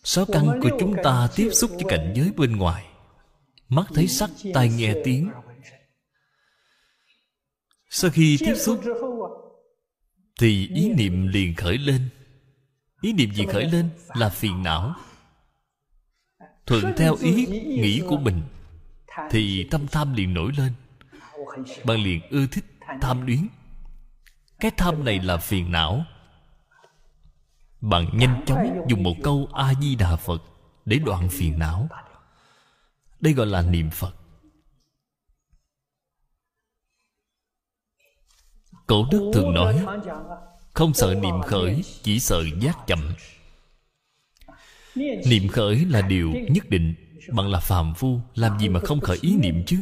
[SPEAKER 2] Sáu căn của chúng ta tiếp xúc với cảnh giới bên ngoài. Mắt thấy sắc, tai nghe tiếng. Sau khi tiếp xúc, thì ý niệm liền khởi lên. Ý niệm gì khởi lên? Là phiền não thuận theo ý nghĩ của mình thì tâm tham liền nổi lên. Bạn liền ưa thích tham luyến cái tham này là phiền não. Bạn nhanh chóng dùng một câu a di đà phật để đoạn phiền não. Đây gọi là niệm phật. Cổ đức thường nói không sợ niệm khởi chỉ sợ giác chậm niệm khởi là điều nhất định. Bạn là phàm phu, làm gì mà không khởi ý niệm chứ?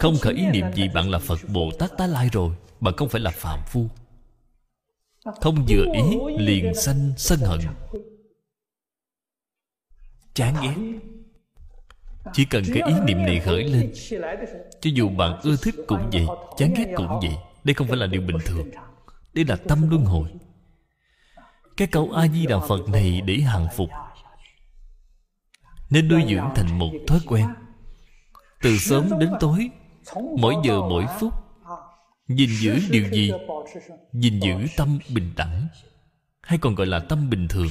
[SPEAKER 2] Không khởi ý niệm gì, bạn là phật bồ tát tá lai rồi. Bạn không phải là phàm phu. Không vừa ý, liền sanh sân hận. Chán ghét. Chỉ cần cái ý niệm này khởi lên, cho dù bạn ưa thích cũng vậy, chán ghét cũng vậy. Đây không phải là điều bình thường. Đây là tâm luân hồi cái câu a di đà phật này để hàng phục. Nên nuôi dưỡng thành một thói quen. Từ sớm đến tối, mỗi giờ mỗi phút gìn giữ điều gì gìn giữ tâm bình đẳng, hay còn gọi là tâm bình thường.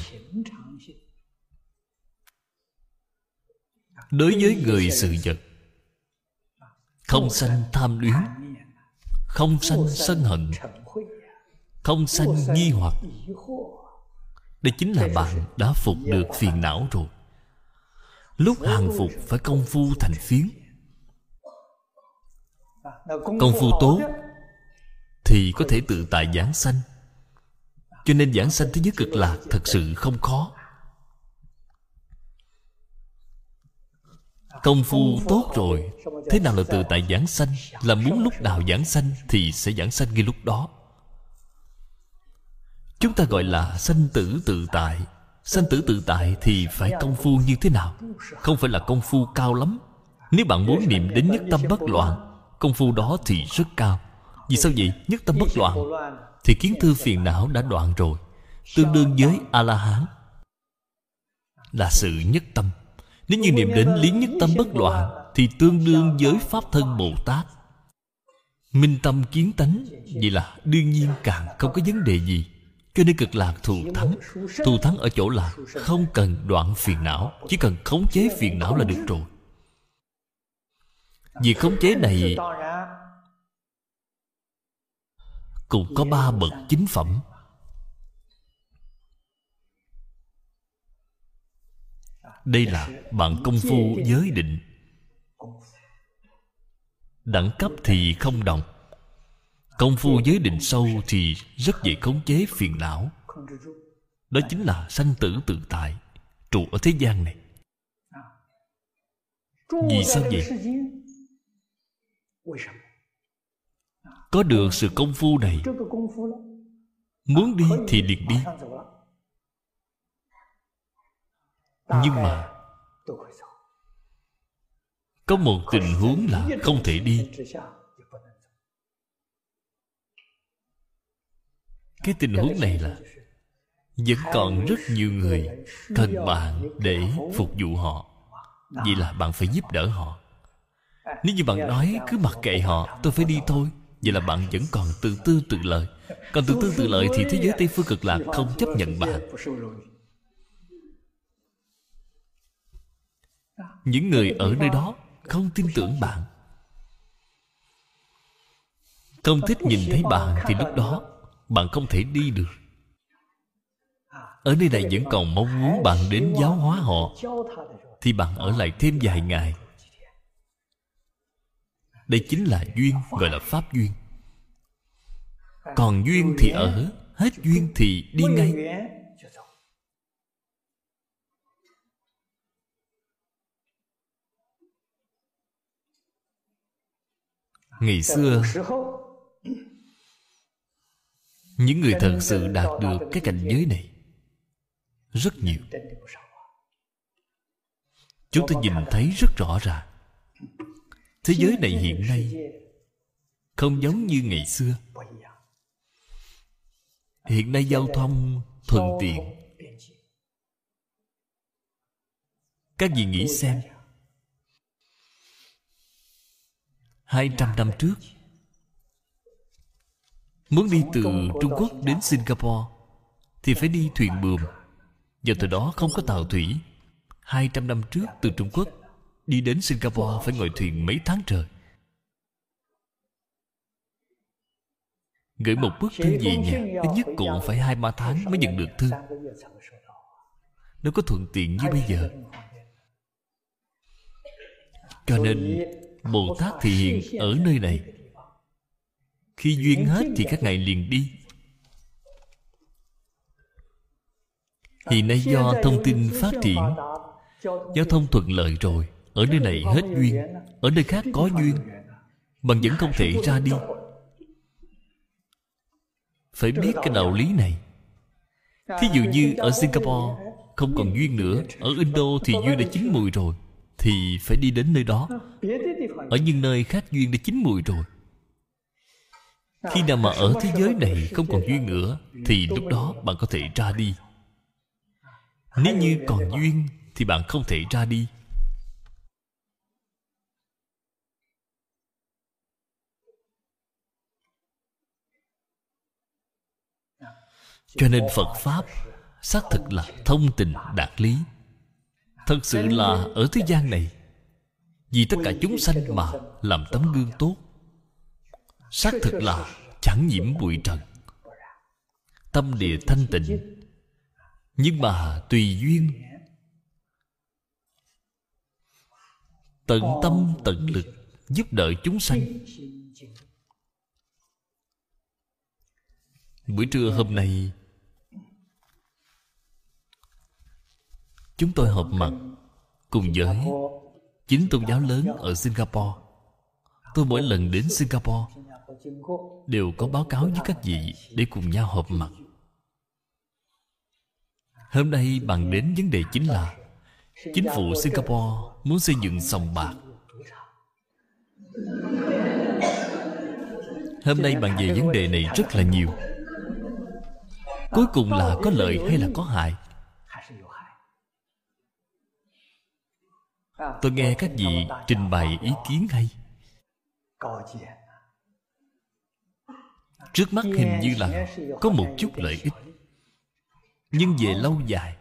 [SPEAKER 2] Đối với người sự vật, không sanh tham luyến, không sanh sân hận, không sanh nghi hoặc đây chính là bạn đã phục được phiền não rồi. lúc hàng phục phải công phu thành phiến. Công phu tốt thì có thể tự tại giảng sanh. Cho nên giảng sanh thế giới cực lạc thật sự không khó. Công phu tốt rồi. thế nào là tự tại giảng sanh? Là muốn lúc nào giảng sanh thì sẽ giảng sanh ngay lúc đó chúng ta gọi là sanh tử tự tại. Sanh tử tự tại thì phải công phu như thế nào? Không phải là công phu cao lắm. Nếu bạn muốn niệm đến nhất tâm bất loạn, công phu đó thì rất cao. Vì sao vậy? Nhất tâm bất loạn thì kiến thư phiền não đã đoạn rồi. Tương đương với a la hán là sự nhất tâm. Nếu như niệm đến lý nhất tâm bất loạn Thì tương đương với Pháp thân Bồ Tát. Minh tâm kiến tánh, Vậy là đương nhiên càng không có vấn đề gì. Cho nên cực lạc thù thắng. Thù thắng ở chỗ là Không cần đoạn phiền não Chỉ cần khống chế phiền não là được rồi. Việc khống chế này Cũng có ba bậc chính phẩm. Đây là bạn công phu giới định. đẳng cấp thì không đồng công phu giới định sâu thì rất dễ khống chế phiền não. Đó chính là sanh tử tự tại, trụ ở thế gian này. Vì sao vậy? Có được sự công phu này, muốn đi thì liền đi. Nhưng mà, có một tình huống là không thể đi. Cái tình huống này là vẫn còn rất nhiều người cần bạn để phục vụ họ. Vậy là bạn phải giúp đỡ họ. Nếu như bạn nói cứ mặc kệ họ, tôi phải đi thôi. Vậy là bạn vẫn còn tự tư tự lợi. Còn tự tư tự lợi thì thế giới tây phương cực lạc không chấp nhận bạn. Những người ở nơi đó không tin tưởng bạn. Không thích nhìn thấy bạn thì lúc đó bạn không thể đi được. Ở nơi này vẫn còn mong muốn bạn đến giáo hóa họ, thì bạn ở lại thêm vài ngày. Đây chính là duyên, gọi là pháp duyên. Còn duyên thì ở, hết duyên thì đi ngay. Ngày xưa những người thật sự đạt được cái cảnh giới này rất nhiều. Chúng ta nhìn thấy rất rõ ràng. Thế giới này hiện nay không giống như ngày xưa. Hiện nay giao thông thuận tiện. Các vị nghĩ xem. Hai trăm năm trước Muốn đi từ Trung Quốc đến Singapore Thì phải đi thuyền buồm. Và từ đó không có tàu thủy. 200 năm trước từ Trung Quốc Đi đến Singapore phải ngồi thuyền mấy tháng trời. Gửi một bức thư về nhà Ít nhất cũng phải hai ba tháng mới nhận được thư. Nó có thuận tiện như bây giờ. Cho nên Bồ Tát thị hiện ở nơi này khi duyên hết thì các ngài liền đi. Hiện nay do thông tin phát triển Giao thông thuận lợi rồi. Ở nơi này hết duyên Ở nơi khác có duyên Bạn vẫn không thể ra đi. Phải biết cái đạo lý này. Thí dụ như ở Singapore Không còn duyên nữa Ở Indo thì duyên đã chín mùi rồi Thì phải đi đến nơi đó. Ở những nơi khác duyên đã chín mùi rồi khi nào mà ở thế giới này không còn duyên nữa, thì lúc đó bạn có thể ra đi. Nếu như còn duyên, thì bạn không thể ra đi. Cho nên phật pháp xác thực là thông tình đạt lý. Thật sự là ở thế gian này, vì tất cả chúng sanh mà làm tấm gương tốt xác thực là chẳng nhiễm bụi trần. Tâm địa thanh tịnh. Nhưng mà tùy duyên. Tận tâm, tận lực giúp đỡ chúng sanh. Buổi trưa hôm nay, chúng tôi họp mặt cùng với chính tôn giáo lớn ở singapore. Tôi mỗi lần đến singapore đều có báo cáo với các vị để cùng nhau họp mặt. Hôm nay bàn đến vấn đề chính là, chính phủ singapore muốn xây dựng sòng bạc. Hôm nay bàn về vấn đề này rất là nhiều. Cuối cùng là có lợi hay là có hại? Tôi nghe các vị trình bày ý kiến hay trước mắt hình như là có một chút lợi ích. Nhưng về lâu dài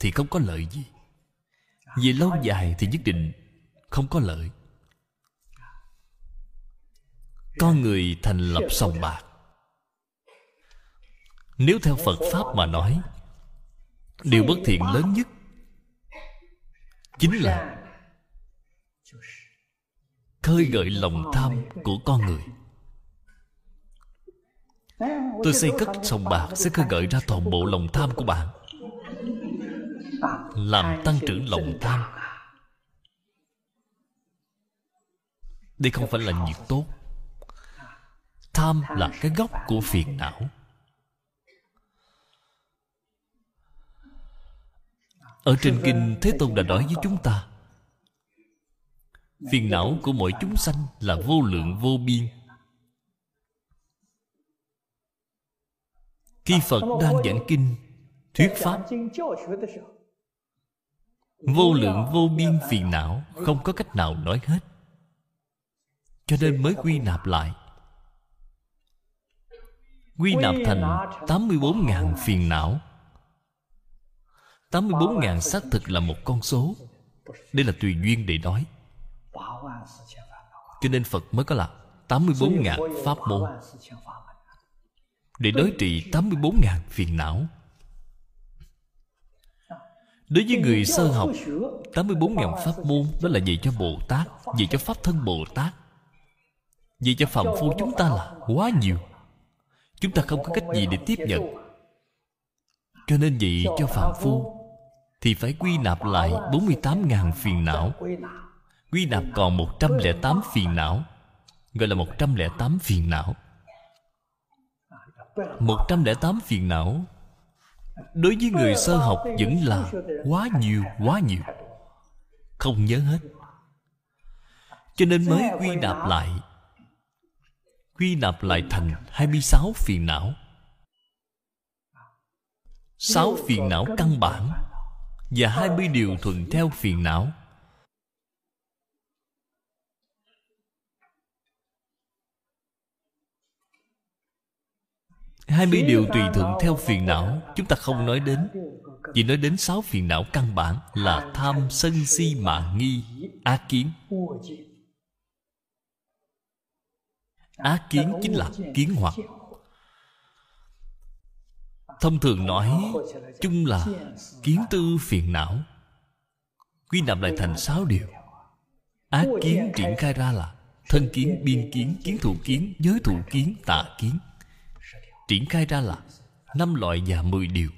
[SPEAKER 2] thì không có lợi gì. Về lâu dài thì nhất định không có lợi. Con người thành lập sòng bạc. Nếu theo phật pháp mà nói, điều bất thiện lớn nhất chính là khơi gợi lòng tham của con người. Tôi xây cất sòng bạc Sẽ khơi gợi ra toàn bộ lòng tham của bạn Làm tăng trưởng lòng tham. Đây không phải là việc tốt. Tham là cái gốc của phiền não. Ở trên kinh Thế Tôn đã nói với chúng ta Phiền não của mỗi chúng sanh là vô lượng vô biên Khi Phật đang giảng kinh Thuyết Pháp Vô lượng vô biên phiền não Không có cách nào nói hết. Cho nên mới quy nạp lại. Quy nạp thành 84.000 phiền não. 84.000 xác thực là một con số. Đây là tùy duyên để nói. Cho nên Phật mới có là 84.000 pháp môn để đối trị 84.000 phiền não. Đối với người sơ học 84.000 pháp môn Đó là dạy cho Bồ Tát Dạy cho Pháp thân Bồ Tát. Dạy cho Phạm Phu chúng ta là quá nhiều. Chúng ta không có cách gì để tiếp nhận. Cho nên vậy cho Phạm Phu Thì phải quy nạp lại 48.000 phiền não. Quy nạp còn 108 phiền não, Gọi là 108 phiền não. 108 phiền não. Đối với người sơ học vẫn là quá nhiều, quá nhiều. Không nhớ hết. Cho nên mới quy nạp lại. Quy nạp lại thành 26 phiền não. Sáu phiền não căn bản Và 20 điều thuận theo phiền não. Hai mươi điều tùy thuận theo phiền não Chúng ta không nói đến. Chỉ nói đến sáu phiền não căn bản Là tham, sân, si, mạng, nghi, á kiến. Á kiến chính là kiến hoặc. Thông thường nói Chung là kiến tư phiền não. Quy nạp lại thành sáu điều. Á kiến triển khai ra là Thân kiến, biên kiến, kiến thủ kiến, giới thủ kiến, tà kiến triển khai ra là năm loại và mười điều.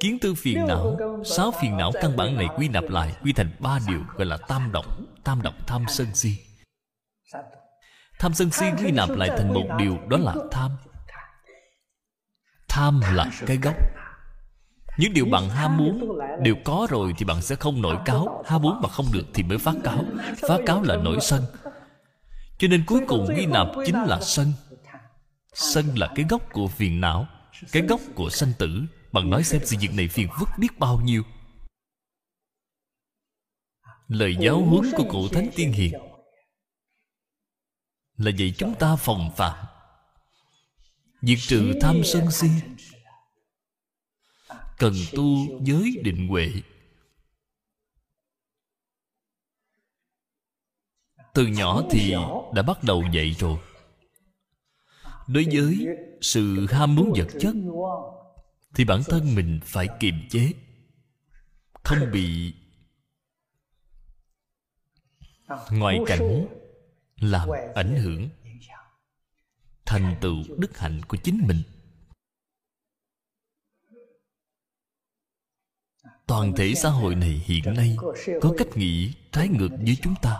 [SPEAKER 2] Kiến tư phiền não, sáu phiền não căn bản này quy nạp lại, quy thành ba điều gọi là tam độc tam độc tham sân si. Tham sân si quy nạp lại thành một điều, đó là tham. Tham là cái gốc. Những điều bạn ham muốn, đều có rồi thì bạn sẽ không nổi cáo, ham muốn mà không được thì mới phát cáo. Phát cáo là nổi sân cho nên cuối cùng ghi nạp chính là sân. Sân là cái gốc của phiền não Cái gốc của sanh tử. Bạn nói xem sự việc này phiền phức biết bao nhiêu. Lời giáo huấn của cụ Thánh Tiên Hiền Là dạy chúng ta phòng phạm Diệt trừ tham sân si. Cần tu giới định huệ từ nhỏ thì đã bắt đầu vậy rồi. Đối với sự ham muốn vật chất, thì bản thân mình phải kiềm chế, không bị ngoại cảnh làm ảnh hưởng thành tựu đức hạnh của chính mình. Toàn thể xã hội này hiện nay có cách nghĩ trái ngược với chúng ta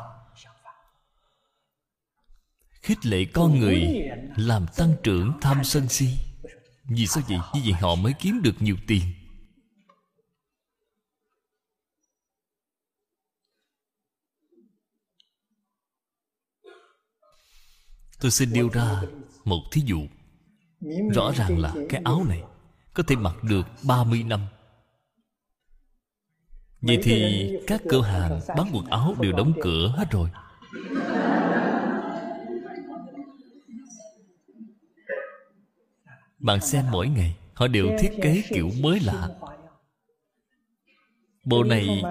[SPEAKER 2] khích lệ con người, làm tăng trưởng tham sân si. Vì sao vậy? Như vậy họ mới kiếm được nhiều tiền. Tôi xin nêu ra một thí dụ. Rõ ràng là cái áo này có thể mặc được 30 năm. Vậy thì các cửa hàng bán quần áo đều đóng cửa hết rồi. Bạn xem mỗi ngày, họ đều thiết kế kiểu mới lạ. Bộ này,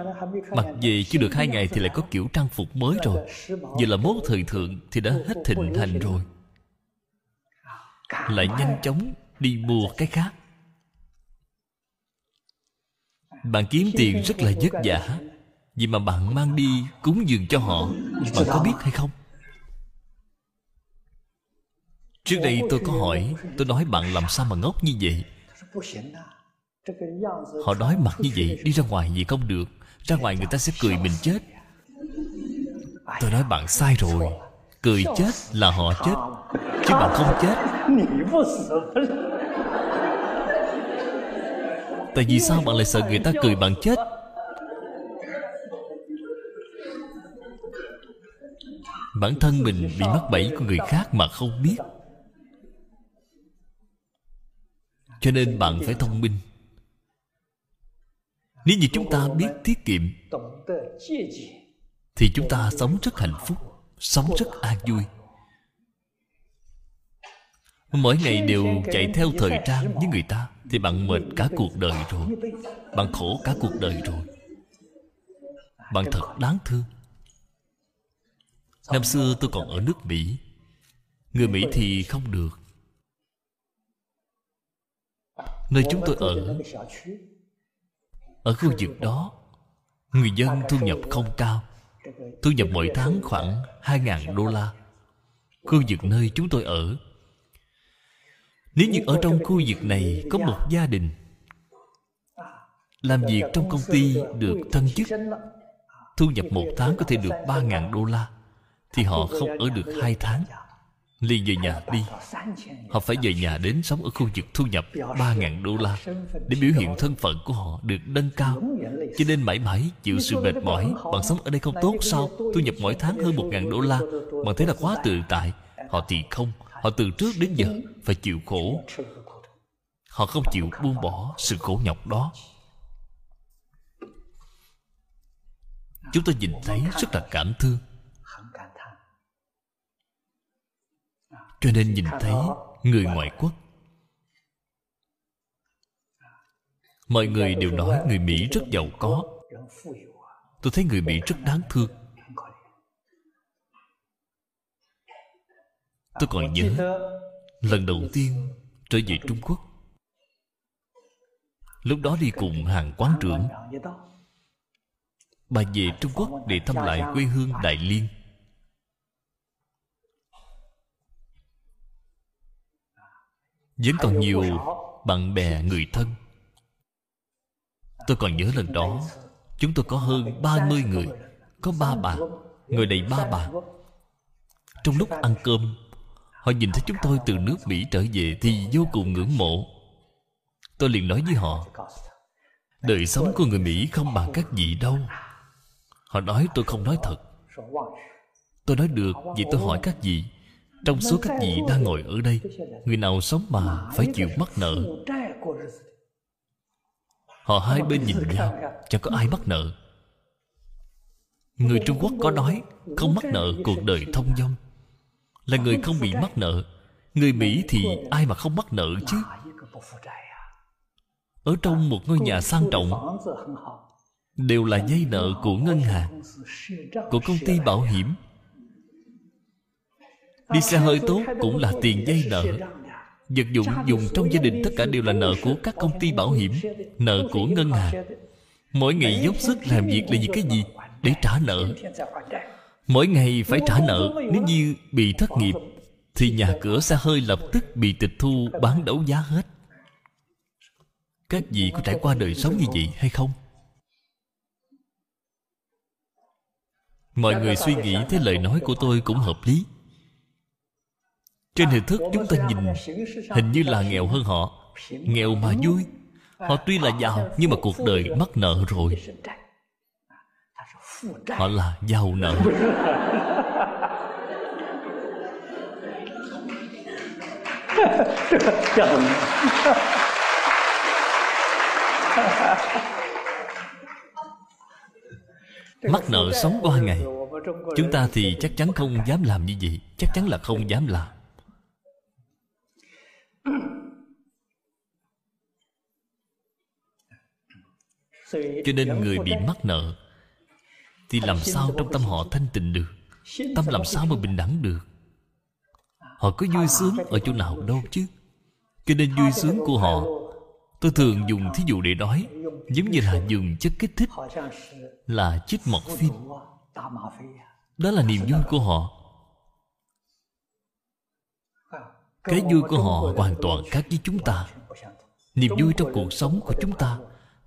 [SPEAKER 2] mặc về chưa được hai ngày thì lại có kiểu trang phục mới rồi. Giờ là mốt thời thượng thì đã hết thịnh hành rồi. Lại nhanh chóng đi mua cái khác. Bạn kiếm tiền rất là vất vả, vì mà bạn mang đi cúng dường cho họ. Bạn có biết hay không? Trước đây tôi có hỏi, tôi nói bạn làm sao mà ngốc như vậy? Họ đói mặt như vậy, đi ra ngoài gì không được, ra ngoài người ta sẽ cười mình chết. Tôi nói bạn sai rồi, cười chết là họ chết, chứ bạn không chết. Tại vì sao bạn lại sợ người ta cười bạn chết? Bản thân mình bị mắc bẫy của người khác mà không biết. Cho nên bạn phải thông minh. Nếu như chúng ta biết tiết kiệm, thì chúng ta sống rất hạnh phúc, sống rất an vui. Mỗi ngày đều chạy theo thời trang với người ta, thì bạn mệt cả cuộc đời rồi. Bạn khổ cả cuộc đời rồi. Bạn thật đáng thương. Năm xưa tôi còn ở nước mỹ. Người mỹ thì không được nơi chúng tôi ở. Ở khu vực đó, người dân thu nhập không cao. Thu nhập mỗi tháng khoảng 2.000 đô la. Khu vực nơi chúng tôi ở. Nếu như ở trong khu vực này có một gia đình, làm việc trong công ty được thân chức, thu nhập một tháng có thể được 3.000 đô la, thì họ không ở được hai tháng liền về nhà đi. Họ phải về nhà đến sống ở khu vực thu nhập 3.000 đô la để biểu hiện thân phận của họ được nâng cao. Cho nên mãi mãi chịu sự mệt mỏi, bạn sống ở đây không tốt sao? Thu nhập mỗi tháng hơn 1.000 đô la. Bạn thấy là quá tự tại. Họ thì không. Họ từ trước đến giờ phải chịu khổ. Họ không chịu buông bỏ sự khổ nhọc đó. Chúng ta nhìn thấy rất là cảm thương. Cho nên nhìn thấy người ngoại quốc. Mọi người đều nói người mỹ rất giàu có. Tôi thấy người mỹ rất đáng thương. Tôi còn nhớ lần đầu tiên trở về trung quốc. Lúc đó đi cùng hàng quán trưởng. Bà về trung quốc để thăm lại quê hương đại liên. Vẫn còn nhiều bạn bè người thân. Tôi còn nhớ lần đó chúng tôi có hơn 30 người có ba bà người này ba bà. Trong lúc ăn cơm họ nhìn thấy chúng tôi từ nước mỹ trở về thì vô cùng ngưỡng mộ. Tôi liền nói với họ đời sống của người mỹ không bằng các vị đâu. Họ nói tôi không nói thật. Tôi nói được vậy tôi hỏi các vị trong số các vị đang ngồi ở đây người nào sống mà phải chịu mắc nợ. họ hai bên nhìn nhau chẳng có ai mắc nợ. Người trung quốc có nói không mắc nợ cuộc đời thông dong. Là người không bị mắc nợ. Người mỹ thì ai mà không mắc nợ chứ? Ở trong một ngôi nhà sang trọng đều là dây nợ của ngân hàng của công ty bảo hiểm đi xe hơi tốt cũng là tiền dây nợ. Vật dụng dùng trong gia đình tất cả đều là nợ của các công ty bảo hiểm, nợ của ngân hàng. Mỗi ngày dốc sức làm việc là vì cái gì? Để trả nợ. Mỗi ngày phải trả nợ. Nếu như bị thất nghiệp, thì nhà cửa xe hơi lập tức bị tịch thu, bán đấu giá hết. Các vị có trải qua đời sống như vậy hay không? Mọi người suy nghĩ thấy lời nói của tôi cũng hợp lý trên hình thức chúng ta nhìn, hình như là nghèo hơn họ. Nghèo mà vui. Họ tuy là giàu, nhưng mà cuộc đời mắc nợ rồi. Họ là giàu nợ. Mắc nợ sống qua ngày. Chúng ta thì chắc chắn không dám làm như vậy. Chắc chắn là không dám làm cho nên người bị mắc nợ thì làm sao trong tâm họ thanh tịnh được? tâm làm sao mà bình đẳng được? Họ có vui sướng ở chỗ nào đâu chứ. Cho nên vui sướng của họ tôi thường dùng thí dụ để nói giống như là dùng chất kích thích là chích mọt phim. đó là niềm vui của họ cái vui của họ hoàn toàn khác với chúng ta. Niềm vui trong cuộc sống của chúng ta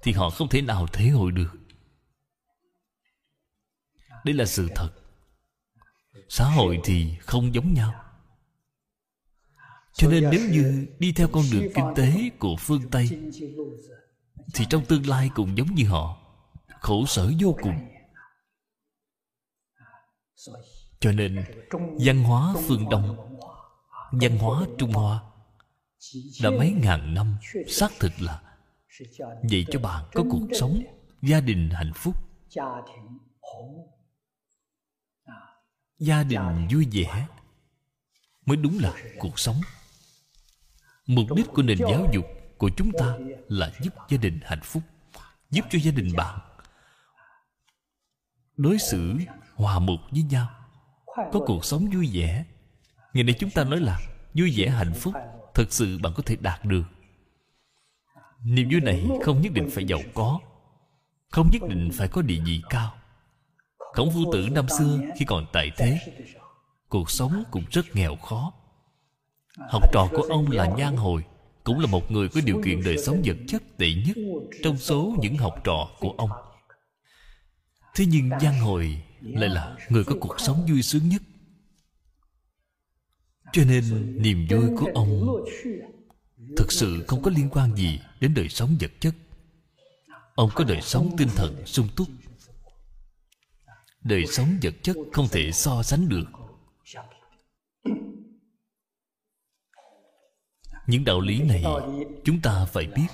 [SPEAKER 2] thì họ không thể nào thể hội được. Đây là sự thật. Xã hội thì không giống nhau. Cho nên nếu như đi theo con đường kinh tế của phương tây, thì trong tương lai cũng giống như họ. Khổ sở vô cùng. Cho nên, văn hóa phương đông văn hóa trung hoa. Đã mấy ngàn năm, xác thực là dạy cho bạn có cuộc sống, gia đình hạnh phúc. Gia đình vui vẻ mới đúng là cuộc sống. Mục đích của nền giáo dục của chúng ta là giúp gia đình hạnh phúc, giúp cho gia đình bạn đối xử hòa mục với nhau, có cuộc sống vui vẻ ngày nay chúng ta nói là vui vẻ, hạnh phúc thật sự bạn có thể đạt được. Niềm vui này không nhất định phải giàu có, không nhất định phải có địa vị cao. Khổng phu tử năm xưa khi còn tại thế, cuộc sống cũng rất nghèo khó. Học trò của ông là nhan hồi, cũng là một người có điều kiện đời sống vật chất tệ nhất trong số những học trò của ông. Thế nhưng giang hồi lại là người có cuộc sống vui sướng nhất cho nên niềm vui của ông thực sự không có liên quan gì đến đời sống vật chất. Ông có đời sống tinh thần sung túc. Đời sống vật chất không thể so sánh được. Những đạo lý này chúng ta phải biết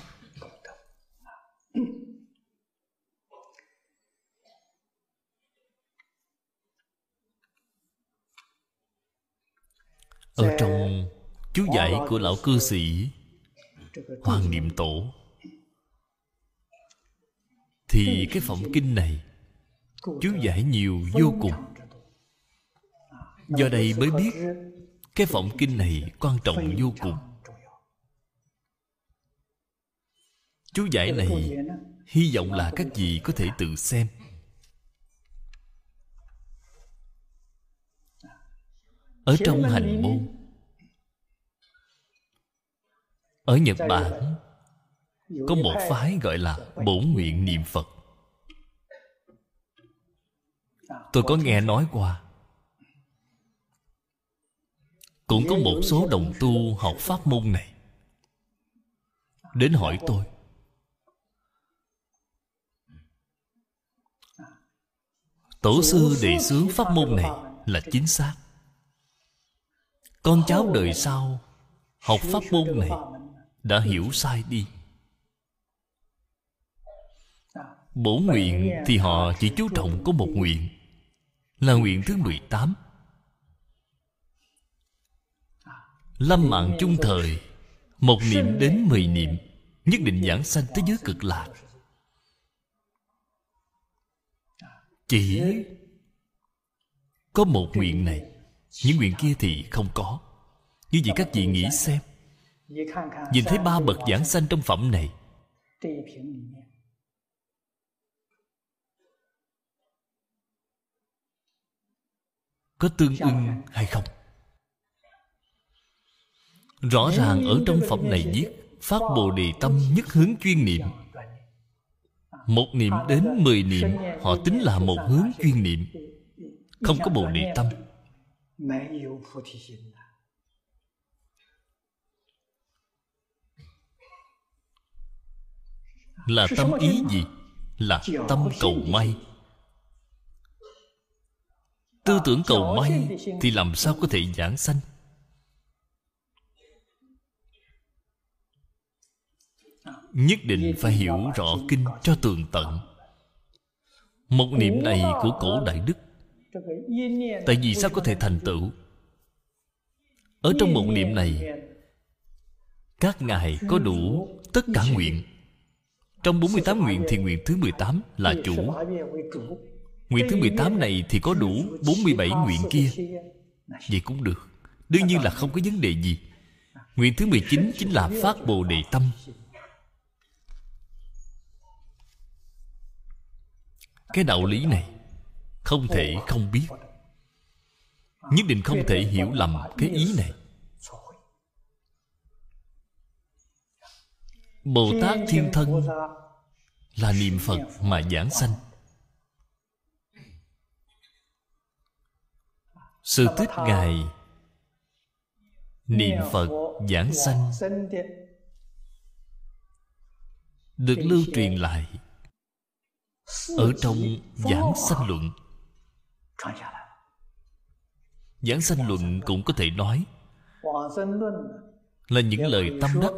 [SPEAKER 2] ở trong chú giải của lão cư sĩ hoàng niệm tổ. Thì cái phẩm kinh này chú giải nhiều vô cùng. do đây mới biết cái phẩm kinh này quan trọng vô cùng. chú giải này hy vọng là các vị có thể tự xem ở trong hành môn ở nhật bản có một phái gọi là bổn nguyện niệm phật. Tôi có nghe nói qua. Cũng có một số đồng tu học pháp môn này. Đến hỏi tôi. Tổ sư đề xướng pháp môn này. là chính xác con cháu đời sau học pháp môn này đã hiểu sai đi. Bổ nguyện thì họ chỉ chú trọng có một nguyện, là nguyện thứ 18 Lâm mạng chung thời, Một niệm đến mười niệm, Nhất định giảng sanh tới giới cực lạc. Chỉ Có một nguyện này. Những nguyện kia thì không có. Như vậy các vị nghĩ xem. Nhìn thấy ba bậc giảng sanh trong phẩm này. Có tương ưng hay không? Rõ ràng ở trong phẩm này viết, Phát Bồ Đề Tâm nhất hướng chuyên niệm. Một niệm đến mười niệm, Họ tính là một hướng chuyên niệm. Không có Bồ Đề Tâm. Là tâm ý gì? Là tâm cầu may. Tư tưởng cầu may Thì làm sao có thể giảng sanh? Nhất định phải hiểu rõ kinh cho tường tận. Một niệm này của cổ đại đức tại vì sao có thể thành tựu? Ở trong một niệm này các ngài có đủ tất cả nguyện. Trong 48 nguyện thì nguyện. thứ 18 là chủ. Nguyện thứ 18 này thì có đủ 47 nguyện kia. Vậy cũng được. Đương nhiên là không có vấn đề gì. Nguyện thứ 19 chính là phát bồ đề tâm. Cái đạo lý này không thể không biết. Nhất định không thể hiểu lầm cái ý này. Bồ tát thiên thân là niệm phật mà giảng sanh. Sự tích ngài niệm phật giảng sanh. Được lưu truyền lại ở trong giảng sanh luận giảng sanh luận cũng có thể nói là những lời tâm đắc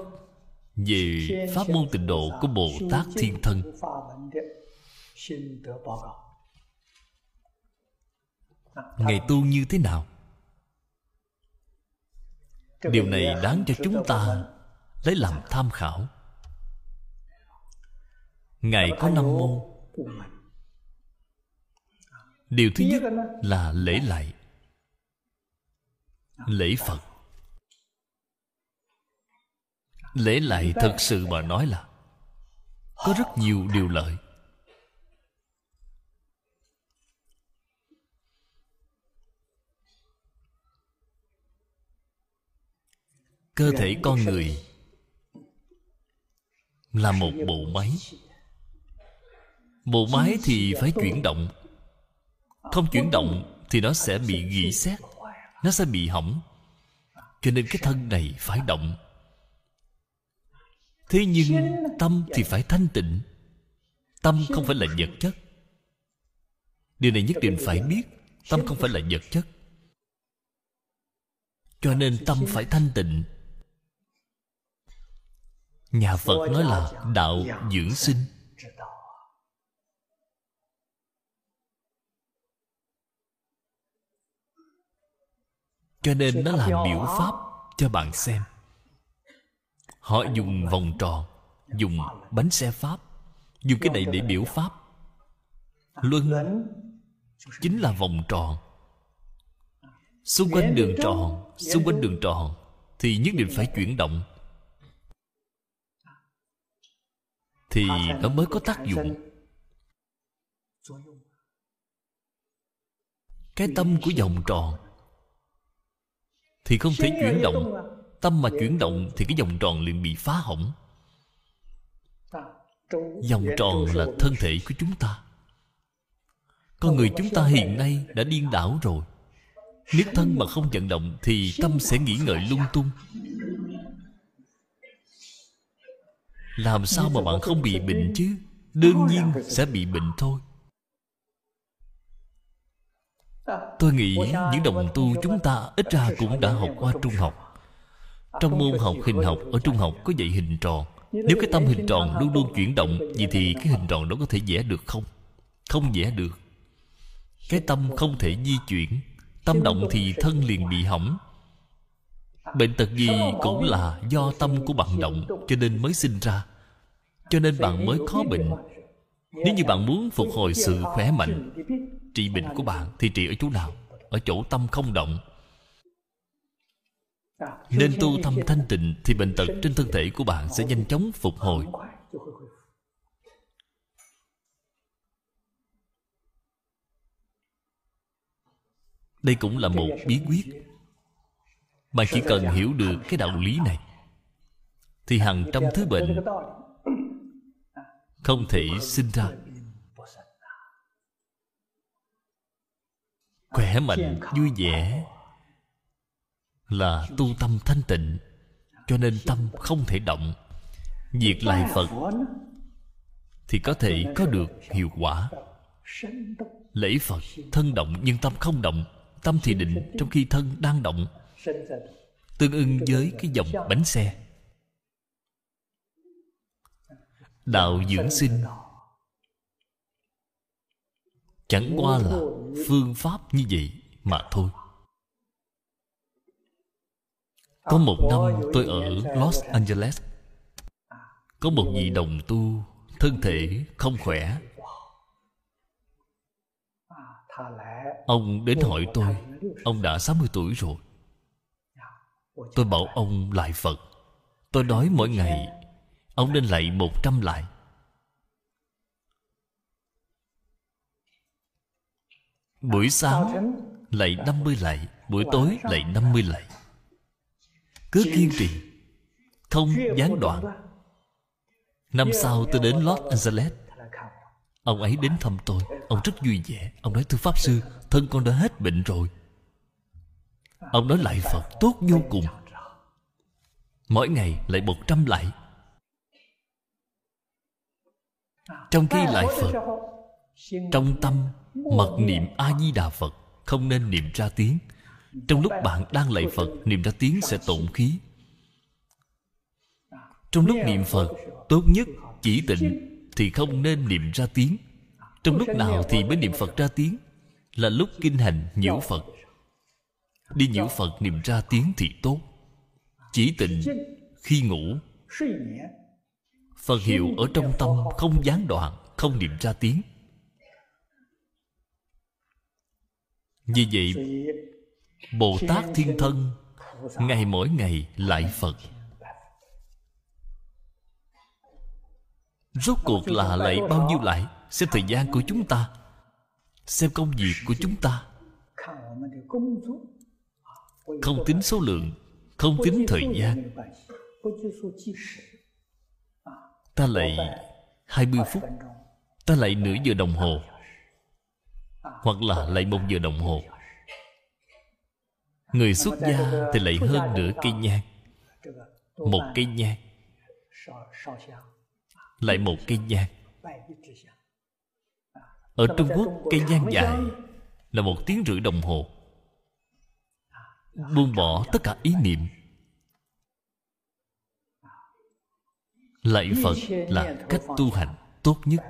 [SPEAKER 2] về pháp môn tịnh độ của bồ tát thiên thân ngày tu như thế nào? Điều này đáng cho chúng ta lấy làm tham khảo. Ngài có năm môn điều thứ nhất là lễ lại. Lễ phật. Lễ lại thật sự mà nói là có rất nhiều điều lợi. Cơ thể con người là một bộ máy. Bộ máy thì phải chuyển động không chuyển động thì nó sẽ bị gỉ xét. Nó sẽ bị hỏng. Cho nên cái thân này phải động. Thế nhưng tâm thì phải thanh tịnh. Tâm không phải là vật chất. Điều này nhất định phải biết. Tâm không phải là vật chất. Cho nên tâm phải thanh tịnh. Nhà phật nói là đạo dưỡng sinh. Cho nên nó làm biểu pháp cho bạn xem. Họ dùng vòng tròn dùng bánh xe pháp dùng cái này để biểu pháp. Luân chính là vòng tròn. Xung quanh đường tròn xung quanh đường tròn thì nhất định phải chuyển động. Thì nó mới có tác dụng. cái tâm của vòng tròn thì không thể chuyển động. tâm mà chuyển động thì cái vòng tròn liền bị phá hỏng. Vòng tròn là thân thể của chúng ta. Con người chúng ta hiện nay đã điên đảo rồi. Nếu thân mà không vận động thì tâm sẽ nghĩ ngợi lung tung. Làm sao mà bạn không bị bệnh chứ? Đương nhiên sẽ bị bệnh thôi tôi nghĩ những đồng tu chúng ta ít ra cũng đã học qua trung học. Trong môn học hình học ở trung học có dạy hình tròn. Nếu cái tâm hình tròn luôn luôn chuyển động Vậy thì cái hình tròn đó có thể vẽ được không? Không vẽ được. Cái tâm không thể di chuyển. Tâm động thì thân liền bị hỏng. Bệnh tật gì cũng là do tâm của bạn động Cho nên mới sinh ra. Cho nên bạn mới có bệnh. Nếu như bạn muốn phục hồi sự khỏe mạnh Trị bệnh của bạn thì trị ở chỗ nào? Ở chỗ tâm không động. Nên tu tâm thanh tịnh Thì bệnh tật trên thân thể của bạn sẽ nhanh chóng phục hồi. Đây cũng là một bí quyết. Bạn chỉ cần hiểu được cái đạo lý này, Thì hàng trăm thứ bệnh Không thể sinh ra. Khỏe mạnh, vui vẻ Là tu tâm thanh tịnh Cho nên tâm không thể động. Việc lại Phật Thì có thể có được hiệu quả. Lễ Phật thân động nhưng tâm không động Tâm thì định trong khi thân đang động Tương ưng với cái dòng bánh xe. Đạo dưỡng sinh Chẳng qua là phương pháp như vậy mà thôi. Có một năm tôi ở Los Angeles. Có một vị đồng tu Thân thể không khỏe. Ông đến hỏi tôi Ông đã 60 tuổi rồi. Tôi bảo ông lại Phật. Tôi nói mỗi ngày Ông nên lạy 100 lại Buổi sáng lạy 50 lạy Buổi tối lạy 50 lạy. Cứ kiên trì Không gián đoạn. Năm sau tôi đến Los Angeles. Ông ấy đến thăm tôi Ông rất vui vẻ. Ông nói thưa Pháp Sư Thân con đã hết bệnh rồi. Ông nói lại Phật tốt vô cùng. Mỗi ngày lại một trăm lại Trong khi lại Phật Trong tâm mật niệm A-di-đà Phật, Không nên niệm ra tiếng. Trong lúc bạn đang lạy Phật, Niệm ra tiếng sẽ tổn khí. Trong lúc niệm Phật, Tốt nhất chỉ tịnh Thì không nên niệm ra tiếng. Trong lúc nào thì mới niệm Phật ra tiếng? Là lúc kinh hành nhiễu Phật. Đi nhiễu Phật, niệm ra tiếng thì tốt. Chỉ tịnh khi ngủ. Phật hiệu ở trong tâm không gián đoạn, Không niệm ra tiếng. Vì vậy Bồ Tát Thiên Thân Ngày mỗi ngày lại Phật. Rốt cuộc là lại bao nhiêu lại? Xem thời gian của chúng ta. Xem công việc của chúng ta. Không tính số lượng, Không tính thời gian. Ta lại 20 phút. Ta lại nửa giờ đồng hồ. Hoặc là lại một giờ đồng hồ. Người xuất gia thì lại hơn nửa cây nhang, Một cây nhang, Lại một cây nhang. Ở Trung Quốc, cây nhang dài Là một tiếng rưỡi đồng hồ. Buông bỏ tất cả ý niệm. Lạy Phật là cách tu hành tốt nhất.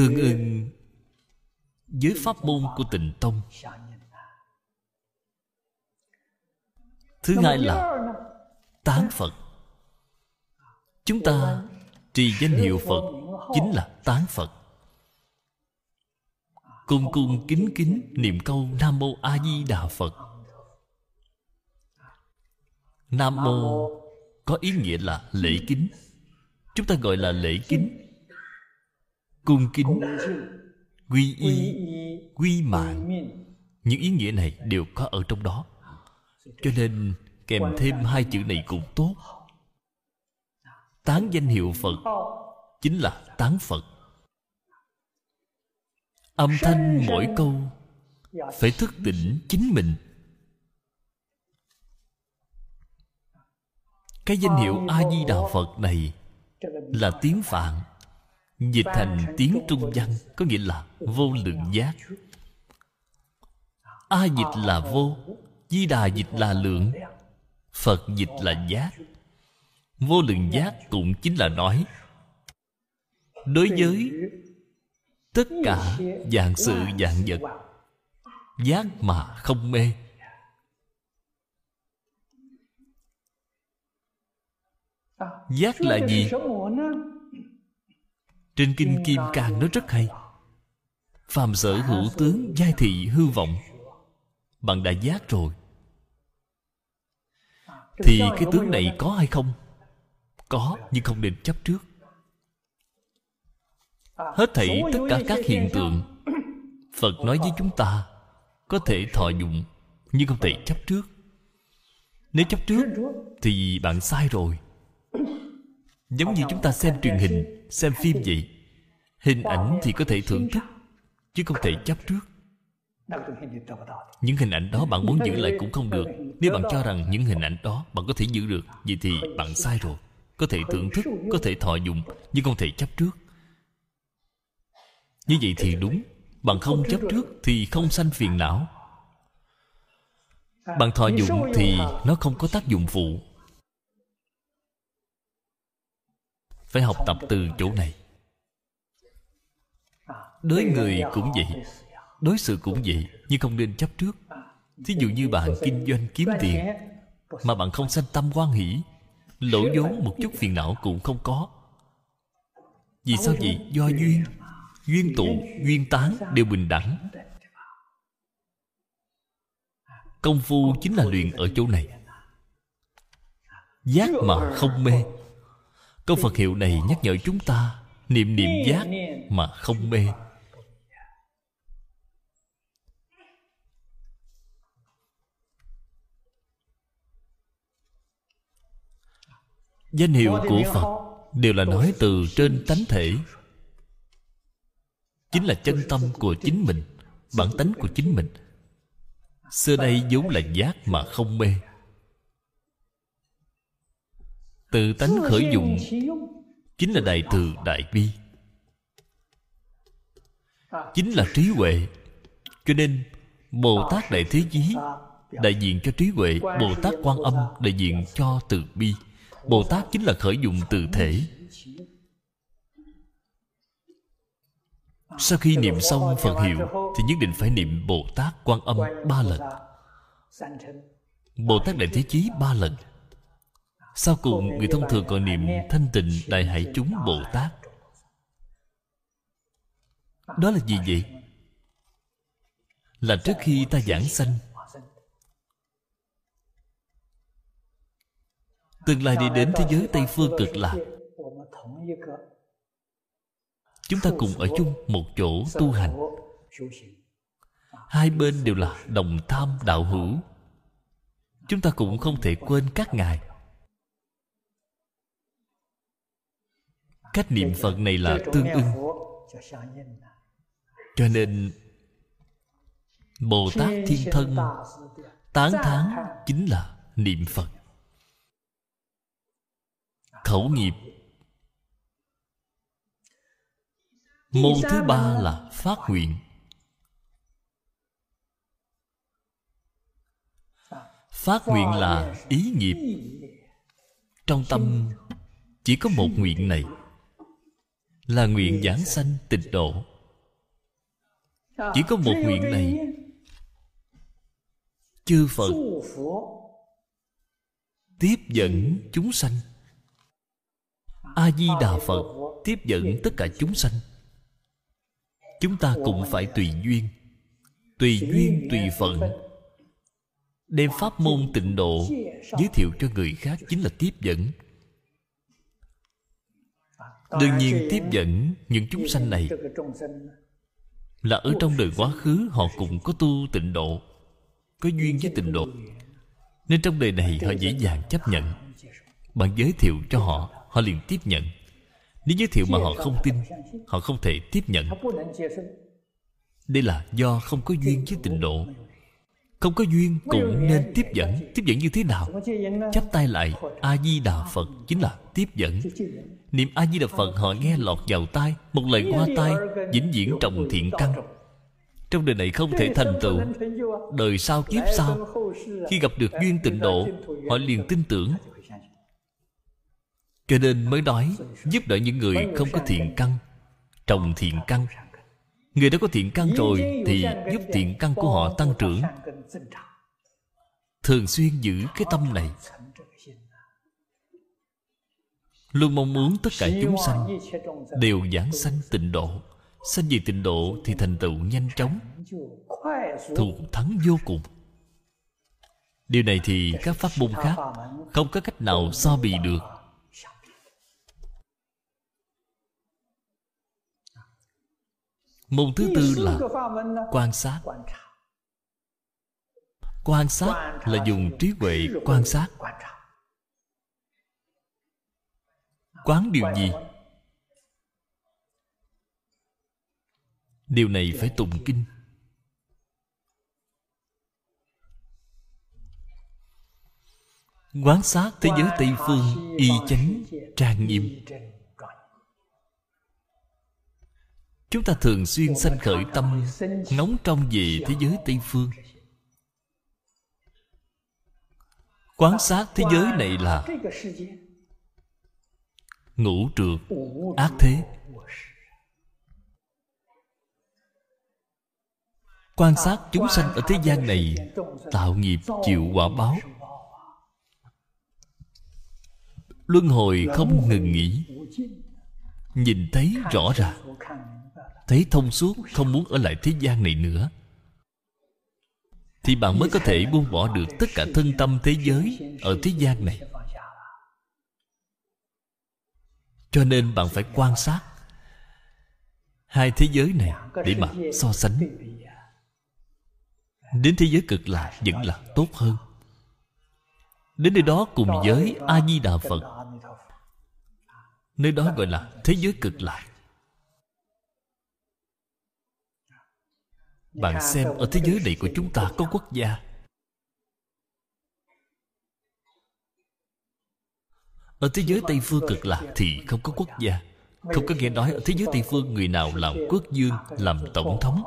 [SPEAKER 2] Tương ưng với pháp môn của tịnh tông. Thứ hai là Tán Phật. Chúng ta trì danh hiệu Phật Chính là tán Phật. Cung cung kính kính niệm câu Nam Mô A Di Đà Phật. Nam Mô có ý nghĩa là lễ kính. Chúng ta gọi là lễ kính. Cung kính Quy y Quy mạng. Những ý nghĩa này đều có ở trong đó. Cho nên kèm thêm hai chữ này cũng tốt. Tán danh hiệu Phật Chính là tán Phật. Âm thanh mỗi câu Phải thức tỉnh chính mình. Cái danh hiệu A-di-đà Phật này Là tiếng Phạn Dịch thành tiếng Trung văn Có nghĩa là vô lượng giác A dịch là vô Di đà dịch là lượng Phật dịch là giác Vô lượng giác cũng chính là nói Đối với Tất cả dạng sự dạng vật. Giác mà không mê. Giác là gì? Trên Kinh Kim Cang nói rất hay. Phàm sở hữu tướng giai thị hư vọng. Bạn đã giác rồi. Thì cái tướng này có hay không? Có nhưng không nên chấp trước. Hết thảy tất cả các hiện tượng Phật nói với chúng ta Có thể thọ dụng Nhưng không thể chấp trước. Nếu chấp trước. Thì bạn sai rồi Giống như chúng ta xem truyền hình Xem phim vậy. Hình ảnh thì có thể thưởng thức Chứ không thể chấp trước. Những hình ảnh đó bạn muốn giữ lại cũng không được. Nếu bạn cho rằng những hình ảnh đó Bạn có thể giữ được Vậy thì bạn sai rồi. Có thể thưởng thức, có thể thọ dụng Nhưng không thể chấp trước. Như vậy thì đúng. Bạn không chấp trước thì không sanh phiền não. Bạn thọ dụng thì nó không có tác dụng phụ. Phải học tập từ chỗ này. Đối người cũng vậy, đối sự cũng vậy nhưng không nên chấp trước. Thí dụ như bạn kinh doanh kiếm tiền, mà bạn không sanh tâm quan hỷ, lỗ vốn một chút phiền não cũng không có. Vì sao vậy? Do duyên duyên tụ, duyên tán đều bình đẳng. Công phu chính là luyện ở chỗ này. Giác mà không mê Câu Phật hiệu này nhắc nhở chúng ta Niệm niệm giác mà không mê. Danh hiệu của phật đều là nói từ trên tánh thể. Chính là chân tâm của chính mình, bản tánh của chính mình. Xưa đây vốn là giác mà không mê tự tánh khởi dụng. Chính là đại từ đại bi. Chính là trí huệ. Cho nên bồ tát đại thế chí đại diện cho trí huệ bồ tát quan âm đại diện cho từ bi. Bồ tát chính là khởi dụng từ thể. Sau khi niệm xong phật hiệu thì nhất định phải niệm bồ tát quan âm ba lần. Bồ tát đại thế chí ba lần sau cùng người thông thường còn niệm thanh tịnh đại hải chúng bồ tát. Đó là gì vậy? Là trước khi ta giảng sanh. Tương lai đi đến thế giới tây phương cực lạc. Chúng ta cùng ở chung một chỗ tu hành. Hai bên đều là đồng tham đạo hữu. Chúng ta cũng không thể quên các ngài cách niệm phật này là tương ưng. Cho nên bồ tát thiên thân tán thán chính là niệm phật. Khẩu nghiệp. Môn thứ ba là phát nguyện. Phát nguyện là ý nghiệp. trong tâm chỉ có một nguyện này là nguyện giảng sanh tịnh độ. Chỉ có một nguyện này. Chư phật tiếp dẫn chúng sanh. A di đà phật tiếp dẫn tất cả chúng sanh. Chúng ta cũng phải tùy duyên. Tùy duyên, tùy phận. Đem pháp môn tịnh độ giới thiệu cho người khác chính là tiếp dẫn đương nhiên tiếp dẫn những chúng sanh này là ở trong đời quá khứ họ cũng có tu tịnh độ có duyên với tịnh độ. Nên trong đời này họ dễ dàng chấp nhận. Bạn giới thiệu cho họ họ liền tiếp nhận. Nếu giới thiệu mà họ không tin họ không thể tiếp nhận. Đây là do không có duyên với tịnh độ. Không có duyên cũng nên tiếp dẫn. Tiếp dẫn như thế nào? Chắp tay lại a di đà phật chính là tiếp dẫn niệm a di đà phật họ nghe lọt vào tai, một lời qua tai, vĩnh viễn trồng thiện căn. Trong đời này không thể thành tựu. Đời sau kiếp sau, khi gặp được duyên tịnh độ, họ liền tin tưởng. Cho nên mới nói, giúp đỡ những người không có thiện căn. Trồng thiện căn, người đã có thiện căn rồi thì giúp thiện căn của họ tăng trưởng. Thường xuyên giữ cái tâm này luôn mong muốn tất cả chúng sanh đều giảng sanh tịnh độ. Sanh về tịnh độ thì thành tựu nhanh chóng thù thắng vô cùng. Điều này thì các pháp môn khác không có cách nào so bì được. Môn thứ tư là quan sát. Quan sát là dùng trí huệ quan sát quán điều gì? Điều này phải tụng kinh. Quán sát thế giới tây phương y chánh trang nghiêm. Chúng ta thường xuyên sanh khởi tâm ngóng trông về thế giới tây phương. Quán sát thế giới này là ngũ trượt ác thế. Quan sát chúng sanh ở thế gian này tạo nghiệp chịu quả báo. Luân hồi không ngừng nghỉ. Nhìn thấy rõ ràng. Thấy thông suốt không muốn ở lại thế gian này nữa. Thì bạn mới có thể buông bỏ được tất cả thân tâm thế giới ở thế gian này cho nên bạn phải quan sát hai thế giới này để mà so sánh. Đến thế giới cực lạc vẫn là tốt hơn. Đến nơi đó cùng với a di đà phật. Nơi đó gọi là thế giới cực lạc. Bạn xem, ở thế giới này của chúng ta có quốc gia ở thế giới tây phương cực lạc thì không có quốc gia. Không có nghe nói ở thế giới tây phương người nào làm quốc dương, làm tổng thống,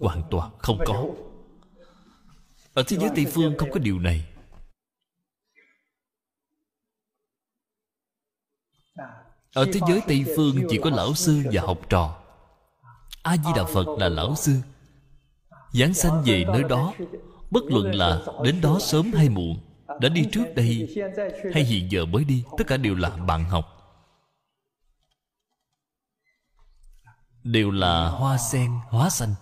[SPEAKER 2] hoàn toàn không có. Ở thế giới tây phương không có điều này. Ở thế giới tây phương chỉ có lão sư và học trò. A di đà phật là lão sư. Giáng sanh về nơi đó, bất luận là đến đó sớm hay muộn đã đi trước đây hay hiện giờ mới đi tất cả đều là bạn học. Đều là hoa sen hóa xanh.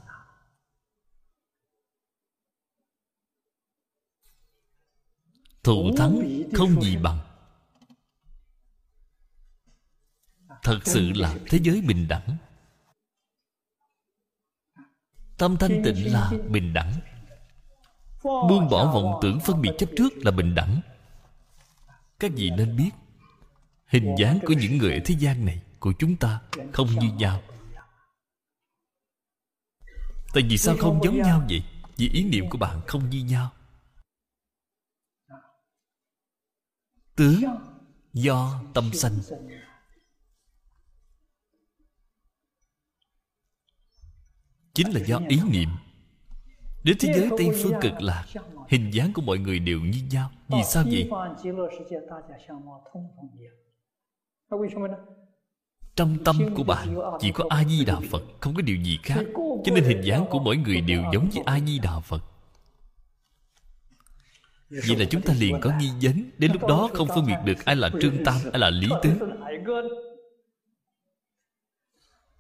[SPEAKER 2] Thù thắng không gì bằng. Thật sự là thế giới bình đẳng. Tâm thanh tịnh là bình đẳng buông bỏ vọng tưởng phân biệt chấp trước là bình đẳng. Các vị nên biết, hình dáng của những người ở thế gian này, của chúng ta, không như nhau. Tại vì sao không giống nhau vậy? Vì ý niệm của bạn không như nhau. Tướng do tâm sanh. Chính là do ý niệm đến thế giới tây phương cực lạc hình dáng của mọi người đều như nhau vì sao vậy? trong tâm của bạn chỉ có a di đà phật không có điều gì khác. Cho nên hình dáng của mỗi người đều giống như a di đà phật. Vậy là chúng ta liền có nghi vấn Đến lúc đó không phân biệt được ai là Trương Tam Ai là Lý Tứ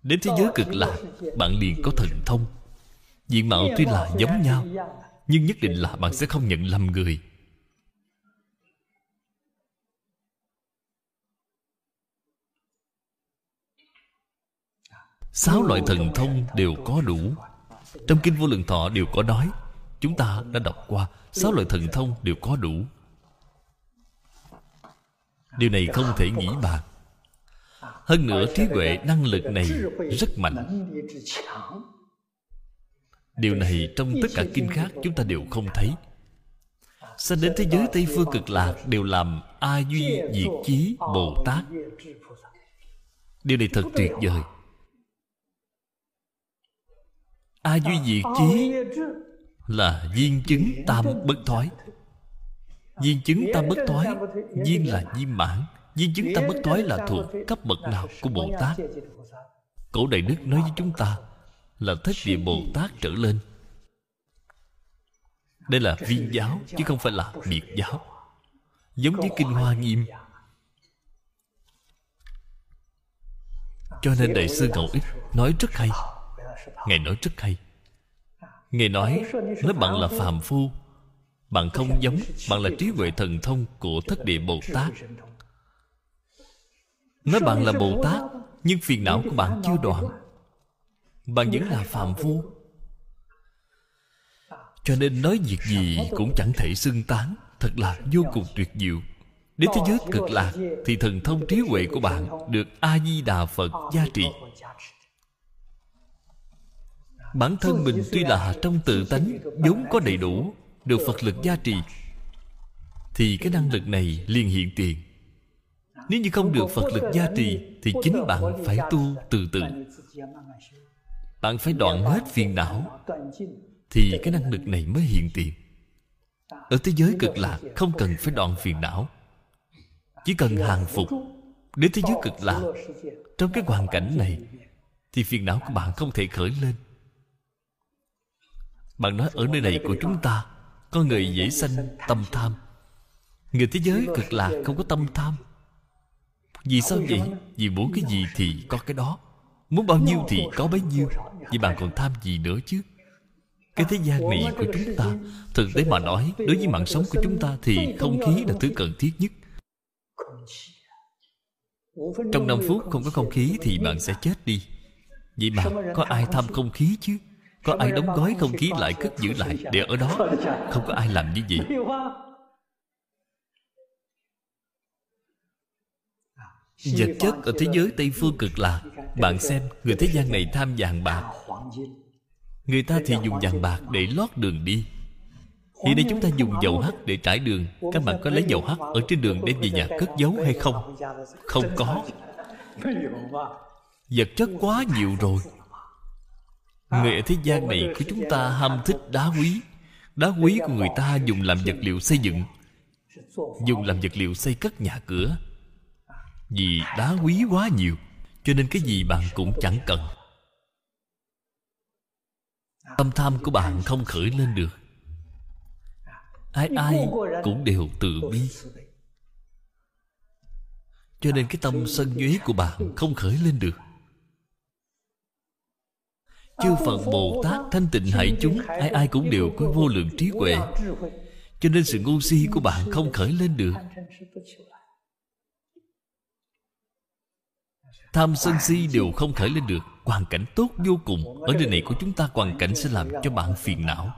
[SPEAKER 2] Đến thế giới cực lạc Bạn liền có thần thông Diện mạo tuy là giống nhau Nhưng nhất định là bạn sẽ không nhận lầm người. Sáu loại thần thông đều có đủ. Trong Kinh Vô Lượng Thọ đều có nói Chúng ta đã đọc qua Sáu loại thần thông đều có đủ. Điều này không thể nghĩ bàn. Hơn nữa trí huệ năng lực này rất mạnh Điều này trong tất cả kinh khác chúng ta đều không thấy. Sanh đến thế giới Tây Phương cực lạc Đều làm A Duy Diệt Chí Bồ Tát. Điều này thật tuyệt vời. A Duy Diệt Chí Là viên chứng tam bất thoái. Viên chứng tam bất thoái, Viên là viên mãn, Viên chứng tam bất thoái là thuộc cấp bậc nào của Bồ Tát. Cổ Đại Đức nói với chúng ta là thất địa Bồ Tát trở lên. Đây là viên giáo, Chứ không phải là biệt giáo. Giống với Kinh Hoa Nghiêm. Cho nên Đại sư Ngẫu Ích nói rất hay. Ngài nói rất hay. Ngài nói, Nếu bạn là phàm phu, Bạn không giống, Bạn là trí huệ thần thông của thất địa Bồ Tát. Nói bạn là Bồ Tát, Nhưng phiền não của bạn chưa đoạn bạn vẫn là phạm phu. Cho nên nói việc gì cũng chẳng thể xưng tán. Thật là vô cùng tuyệt diệu. Đến thế giới cực lạc Thì thần thông trí huệ của bạn Được A-di-đà Phật gia trị Bản thân mình tuy là trong tự tánh, vốn có đầy đủ, Được Phật lực gia trì, Thì cái năng lực này liền hiện tiền. Nếu như không được Phật lực gia trì, Thì chính bạn phải tu từ từ. Bạn phải đoạn hết phiền não Thì cái năng lực này mới hiện tiền. Ở thế giới cực lạc, Không cần phải đoạn phiền não. Chỉ cần hàng phục. Đến thế giới cực lạc, Trong cái hoàn cảnh này, Thì phiền não của bạn không thể khởi lên. Bạn nói ở nơi này của chúng ta, Có người dễ sanh tâm tham. Người thế giới cực lạc không có tâm tham. Vì sao vậy? Vì muốn cái gì thì có cái đó. Muốn bao nhiêu thì có bấy nhiêu Vì bạn còn tham gì nữa chứ? Cái thế gian này của chúng ta Thực tế mà nói Đối với mạng sống của chúng ta Thì không khí là thứ cần thiết nhất. Trong 5 phút không có không khí Thì bạn sẽ chết đi. Vậy mà có ai tham không khí chứ? Có ai đóng gói không khí lại cất giữ lại Để ở đó? Không có ai làm như vậy. Vật chất ở thế giới tây phương cực lạc bạn xem, người thế gian này tham vàng bạc. Người ta thì dùng vàng bạc để lót đường đi. Hiện nay chúng ta dùng dầu hắt để trải đường. Các bạn có lấy dầu hắt ở trên đường đem về nhà cất giấu hay không? Không có. Vật chất quá nhiều rồi. Người ở thế gian này của chúng ta ham thích đá quý. Đá quý của người ta dùng làm vật liệu xây dựng, Dùng làm vật liệu xây cất nhà cửa. Vì đá quý quá nhiều. Cho nên cái gì bạn cũng chẳng cần. Tâm tham của bạn không khởi lên được. Ai ai cũng đều tự bi. Cho nên cái tâm sân nhuế của bạn không khởi lên được. Chư phật bồ tát thanh tịnh hại chúng, ai ai cũng đều có vô lượng trí huệ. Cho nên sự ngu si của bạn không khởi lên được. Tham sân si đều không khởi lên được. Hoàn cảnh tốt vô cùng. Ở nơi này của chúng ta, hoàn cảnh sẽ làm cho bạn phiền não.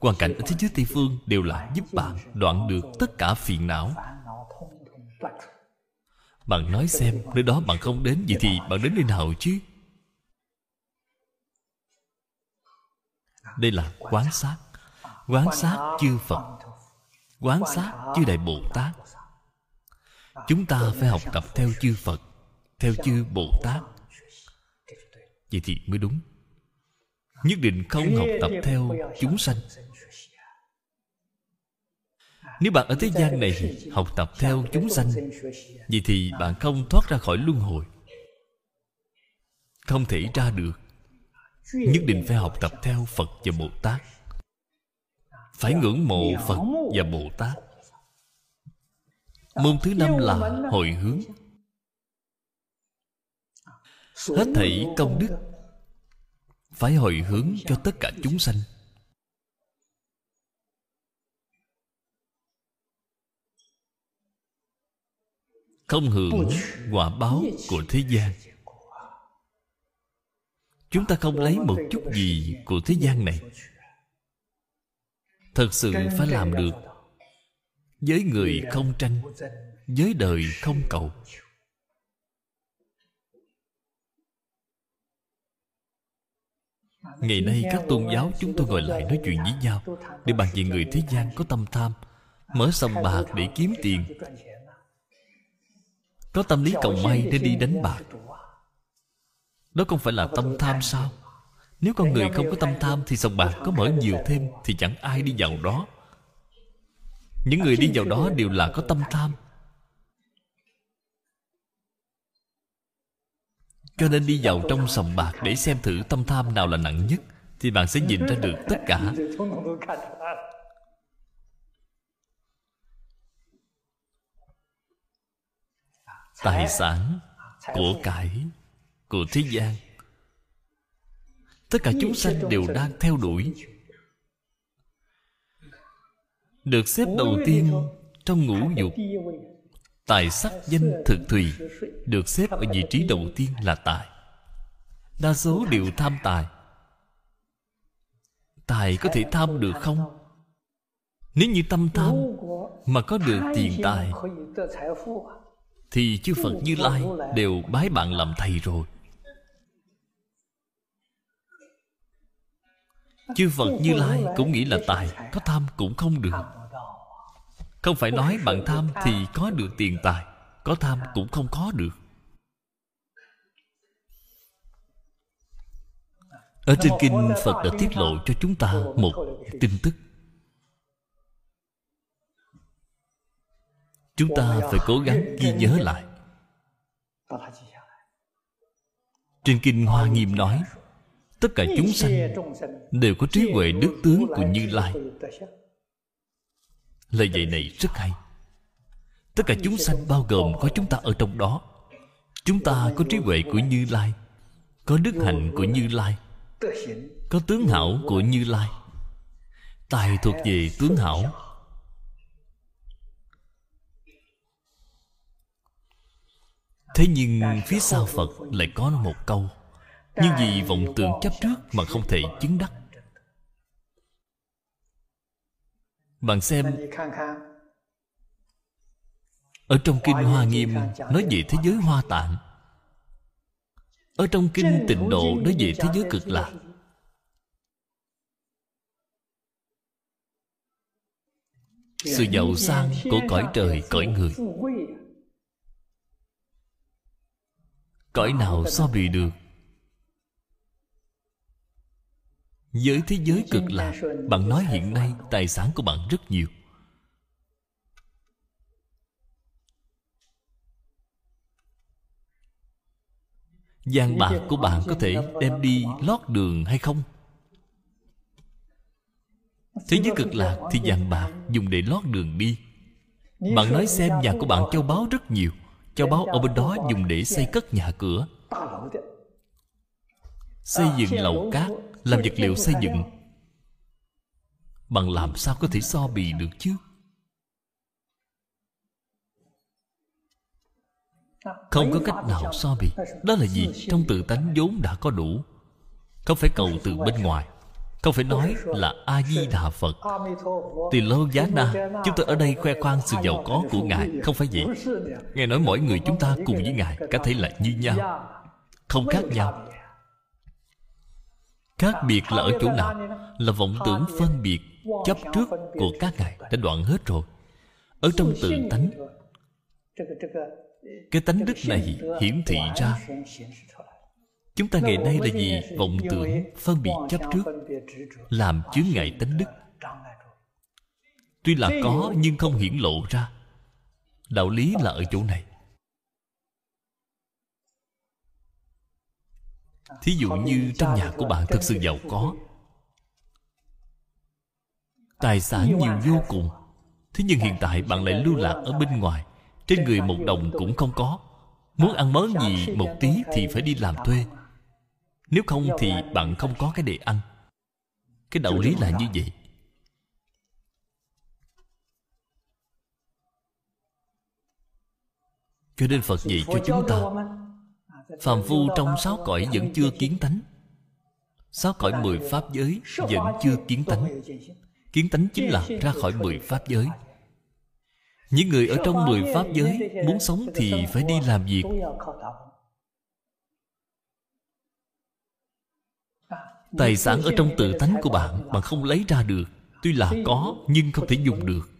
[SPEAKER 2] Hoàn cảnh ở thế giới tây phương đều là giúp bạn đoạn được tất cả phiền não. Bạn nói xem, nơi đó bạn không đến vậy thì bạn đến nơi nào chứ? Đây là quán sát quán sát chư phật. Quán sát chư đại bồ tát. Chúng ta phải học tập theo chư phật theo chư bồ tát vậy thì mới đúng. Nhất định không học tập theo chúng sanh. Nếu bạn ở thế gian này học tập theo chúng sanh, vậy thì bạn không thoát ra khỏi luân hồi. Không thể ra được. Nhất định phải học tập theo phật và bồ tát phải ngưỡng mộ phật và bồ tát môn thứ năm là hồi hướng hết thảy công đức phải hồi hướng cho tất cả chúng sanh. Không hưởng quả báo của thế gian. Chúng ta không lấy một chút gì của thế gian này. Thật sự phải làm được với người không tranh, với đời không cầu. Ngày nay các tôn giáo chúng tôi ngồi lại nói chuyện với nhau để bàn về người thế gian có tâm tham, mở sòng bạc để kiếm tiền. Có tâm lý cầu may để đi đánh bạc. Đó không phải là tâm tham sao? Nếu con người không có tâm tham Thì sòng bạc có mở nhiều thêm Thì chẳng ai đi vào đó. Những người đi vào đó đều là có tâm tham. Cho nên đi vào trong sòng bạc Để xem thử tâm tham nào là nặng nhất, Thì bạn sẽ nhìn ra được tất cả. Tài sản Của cải, của thế gian, tất cả chúng sanh đều đang theo đuổi. Được xếp đầu tiên trong ngũ dục tài sắc danh thực thùy được xếp ở vị trí đầu tiên là tài. Đa số đều tham tài. Tài có thể tham được không? Nếu như tâm tham mà có được tiền tài, thì chư phật như lai đều bái bạn làm thầy rồi. Chư phật như lai cũng nghĩ là tài, có tham cũng không được không phải nói bạn tham thì có được tiền tài, có tham cũng không có được. Ở trên kinh phật đã tiết lộ cho chúng ta một tin tức. Chúng ta phải cố gắng ghi nhớ lại. Trên kinh hoa nghiêm nói, tất cả chúng sanh đều có trí huệ đức tướng của như lai lời dạy này rất hay. Tất cả chúng sanh bao gồm có chúng ta ở trong đó. Chúng ta có trí huệ của như lai, có đức hạnh của như lai, có tướng hảo của như lai. Tài thuộc về tướng hảo. Thế nhưng phía sau phật lại có một câu nhưng vì vọng tưởng chấp trước mà không thể chứng đắc. Bạn xem. Ở trong kinh hoa nghiêm nói về thế giới hoa tạng. Ở trong kinh tịnh độ nói về thế giới cực lạc. Sự giàu sang của cõi trời cõi người. cõi nào so bì được với thế giới cực lạc, bạn nói hiện nay tài sản của bạn rất nhiều. Vàng bạc của bạn có thể đem đi lót đường hay không? Thế giới cực lạc thì vàng bạc dùng để lót đường đi. Bạn nói xem nhà của bạn châu báu rất nhiều, châu báu ở bên đó dùng để xây cất nhà cửa. Xây dựng lầu cát làm vật liệu xây dựng. Bằng làm sao có thể so bì được chứ? Không có cách nào so bì. Đó là gì? Trong tự tánh vốn đã có đủ. Không phải cầu từ bên ngoài. Không phải nói là a di đà phật. Tỳ lô giá na, chúng tôi ở đây khoe khoang sự giàu có của ngài. Không phải vậy. Nghe nói mỗi người chúng ta cùng với ngài có thể là như nhau. Không khác nhau khác biệt là ở chỗ nào là vọng tưởng phân biệt chấp trước của các ngài đã đoạn hết rồi. Ở trong tự tánh, cái tánh đức này hiển thị ra. Chúng ta ngày nay là gì vọng tưởng phân biệt chấp trước, làm chướng ngại tánh đức. Tuy là có nhưng không hiển lộ ra. Đạo lý là ở chỗ này. Thí dụ như trong nhà của bạn thực sự giàu có. tài sản nhiều vô cùng. Thế nhưng hiện tại bạn lại lưu lạc ở bên ngoài. Trên người một đồng cũng không có. Muốn ăn món gì một tí thì phải đi làm thuê. Nếu không thì bạn không có cái để ăn. Cái đạo lý là như vậy. Cho nên phật dạy cho chúng ta phàm phu trong sáu cõi vẫn chưa kiến tánh. Sáu cõi mười pháp giới vẫn chưa kiến tánh. Kiến tánh chính là ra khỏi mười pháp giới. Những người ở trong mười pháp giới muốn sống thì phải đi làm việc. Tài sản ở trong tự tánh của bạn bạn không lấy ra được. Tuy là có, nhưng không thể dùng được.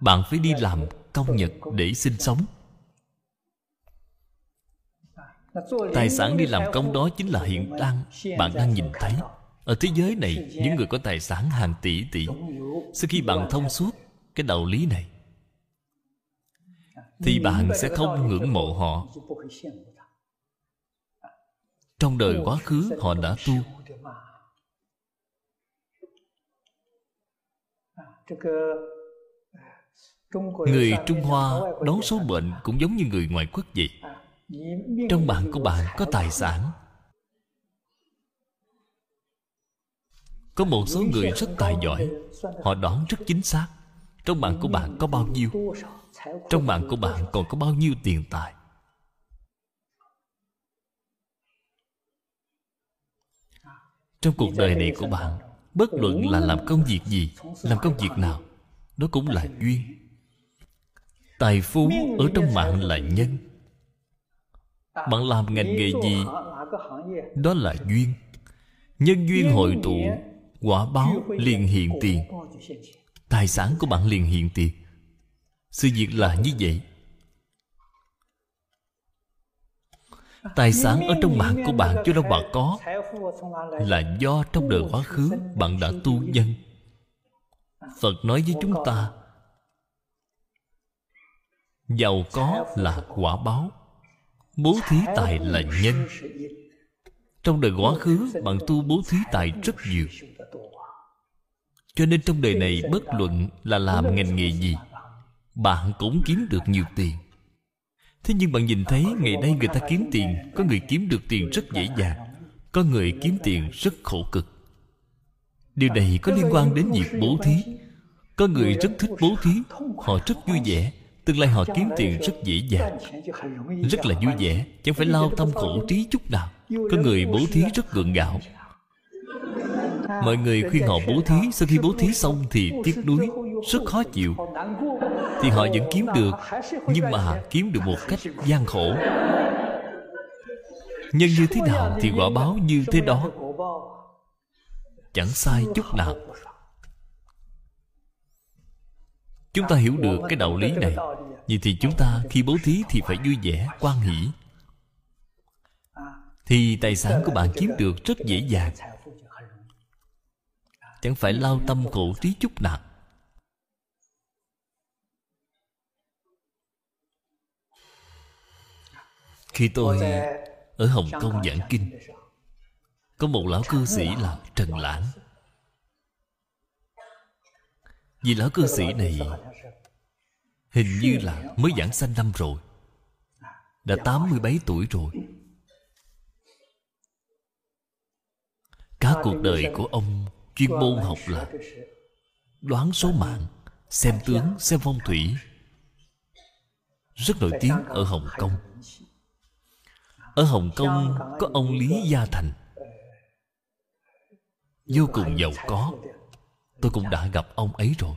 [SPEAKER 2] Bạn phải đi làm công nhật để sinh sống tài sản đi làm công đó chính là hiện đang. Bạn đang nhìn thấy. Ở thế giới này, những người có tài sản hàng tỷ tỷ. Sau khi bạn thông suốt cái đạo lý này, thì bạn sẽ không ngưỡng mộ họ. Trong đời quá khứ, họ đã tu. Người trung hoa đón số bệnh cũng giống như người ngoại quốc vậy trong bạn của bạn có tài sản. Có một số người rất tài giỏi. Họ đoán rất chính xác. Trong bạn của bạn có bao nhiêu? Trong bạn của bạn còn có bao nhiêu tiền tài? Trong cuộc đời này của bạn, bất luận là làm công việc gì, làm công việc nào đó cũng là duyên. Tài phú ở trong mạng là nhân bạn làm ngành nghề gì? đó là duyên. Nhân duyên hội tụ quả báo liền hiện tiền. tài sản của bạn liền hiện tiền. Sự việc là như vậy. Tài sản ở trong mạng của bạn chứ đâu mà có là do trong đời quá khứ bạn đã tu nhân. Phật nói với chúng ta giàu có là quả báo bố thí tài là nhân. trong đời quá khứ bạn tu bố thí tài rất nhiều. cho nên trong đời này bất luận là làm ngành nghề gì bạn cũng kiếm được nhiều tiền. Thế nhưng bạn nhìn thấy ngày nay người ta kiếm tiền có người kiếm được tiền rất dễ dàng có người kiếm tiền rất khổ cực. Điều này có liên quan đến việc bố thí. có người rất thích bố thí họ rất vui vẻ tương lai họ kiếm tiền rất dễ dàng, rất là vui vẻ, chẳng phải lao tâm khổ trí chút nào. Có người bố thí rất gượng gạo. Mọi người khuyên họ bố thí, Sau khi bố thí xong thì tiếc nuối, Rất khó chịu. Thì họ vẫn kiếm được, Nhưng mà kiếm được một cách gian khổ. Nhân như thế nào thì quả báo như thế đó. Chẳng sai chút nào. Chúng ta hiểu được cái đạo lý này. Vậy thì chúng ta khi bố thí thì phải vui vẻ, quan hỷ. Thì tài sản của bạn kiếm được rất dễ dàng. Chẳng phải lao tâm khổ trí chút nào. Khi tôi ở Hồng Kông giảng kinh Có một lão cư sĩ là Trần Lãng. Vì lão cư sĩ này Hình như là mới giảng sanh năm rồi Đã tám mươi bảy tuổi rồi. Cả cuộc đời của ông chuyên môn học là Đoán số mạng Xem tướng, xem phong thủy. Rất nổi tiếng ở Hồng Kông. Ở Hồng Kông có ông Lý Gia Thành. Vô cùng giàu có. Tôi cũng đã gặp ông ấy rồi.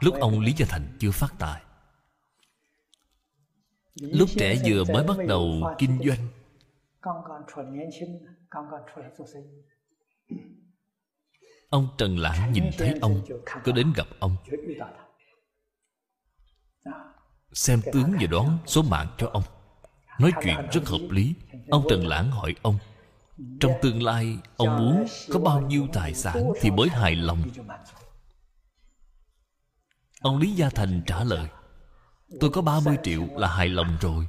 [SPEAKER 2] Lúc ông Lý Gia Thành chưa phát tài. Lúc trẻ vừa mới bắt đầu kinh doanh. Ông Trần Lãng nhìn thấy ông Có đến gặp ông. Xem tướng và đoán số mạng cho ông. Nói chuyện rất hợp lý. Ông Trần Lãng hỏi ông trong tương lai, Ông muốn có bao nhiêu tài sản Thì mới hài lòng? Ông Lý Gia Thành trả lời, Tôi có 30 triệu là hài lòng rồi.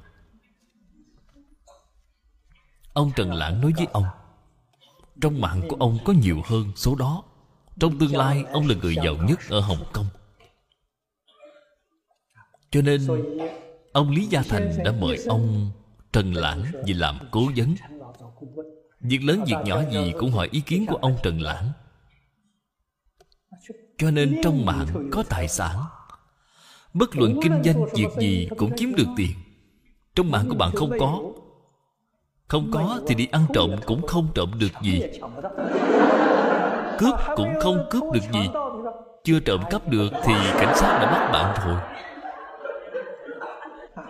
[SPEAKER 2] Ông Trần Lãng nói với ông, Trong mạng của ông có nhiều hơn số đó. Trong tương lai, ông là người giàu nhất ở Hồng Kông. Cho nên, Ông Lý Gia Thành đã mời ông Trần Lãng về làm cố vấn. Việc lớn việc nhỏ gì cũng hỏi ý kiến của ông Trần Lãng. Cho nên trong mạng có tài sản. Bất luận kinh doanh, việc gì cũng kiếm được tiền. Trong mạng của bạn không có. Không có thì đi ăn trộm cũng không trộm được gì. Cướp cũng không cướp được gì. Chưa trộm cắp được thì cảnh sát đã bắt bạn rồi.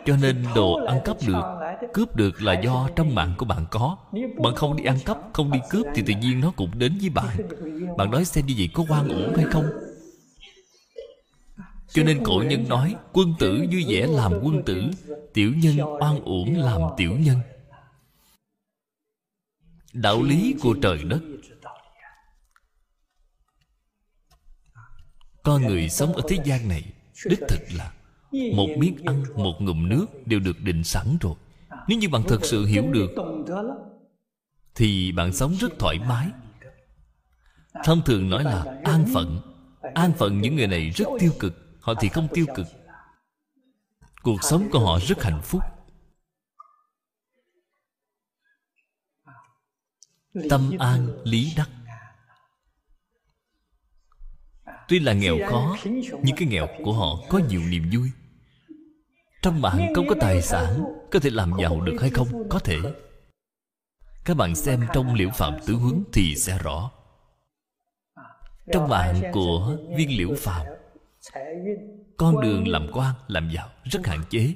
[SPEAKER 2] Cho nên đồ ăn cắp được Cướp được là do trong mạng của bạn có. Bạn không đi ăn cắp, không đi cướp Thì tự nhiên nó cũng đến với bạn. Bạn nói xem như vậy có quan uổng hay không? Cho nên cổ nhân nói Quân tử vui vẻ làm quân tử Tiểu nhân oan uổng làm tiểu nhân. Đạo lý của trời đất. Con người sống ở thế gian này Đích thực là Một miếng ăn, một ngụm nước Đều được định sẵn rồi. Nếu như bạn thật sự hiểu được, Thì bạn sống rất thoải mái. Thông thường nói là an phận. An phận những người này rất tiêu cực, Họ thì không tiêu cực. Cuộc sống của họ rất hạnh phúc. Tâm an lý đắc. Tuy là nghèo khó, Nhưng cái nghèo của họ có nhiều niềm vui. Trong bạn không có tài sản Có thể làm giàu được hay không? Có thể. Các bạn xem trong liễu phạm tứ huấn Thì sẽ rõ. Trong bạn của viên liễu phạm con đường làm quan làm giàu rất hạn chế.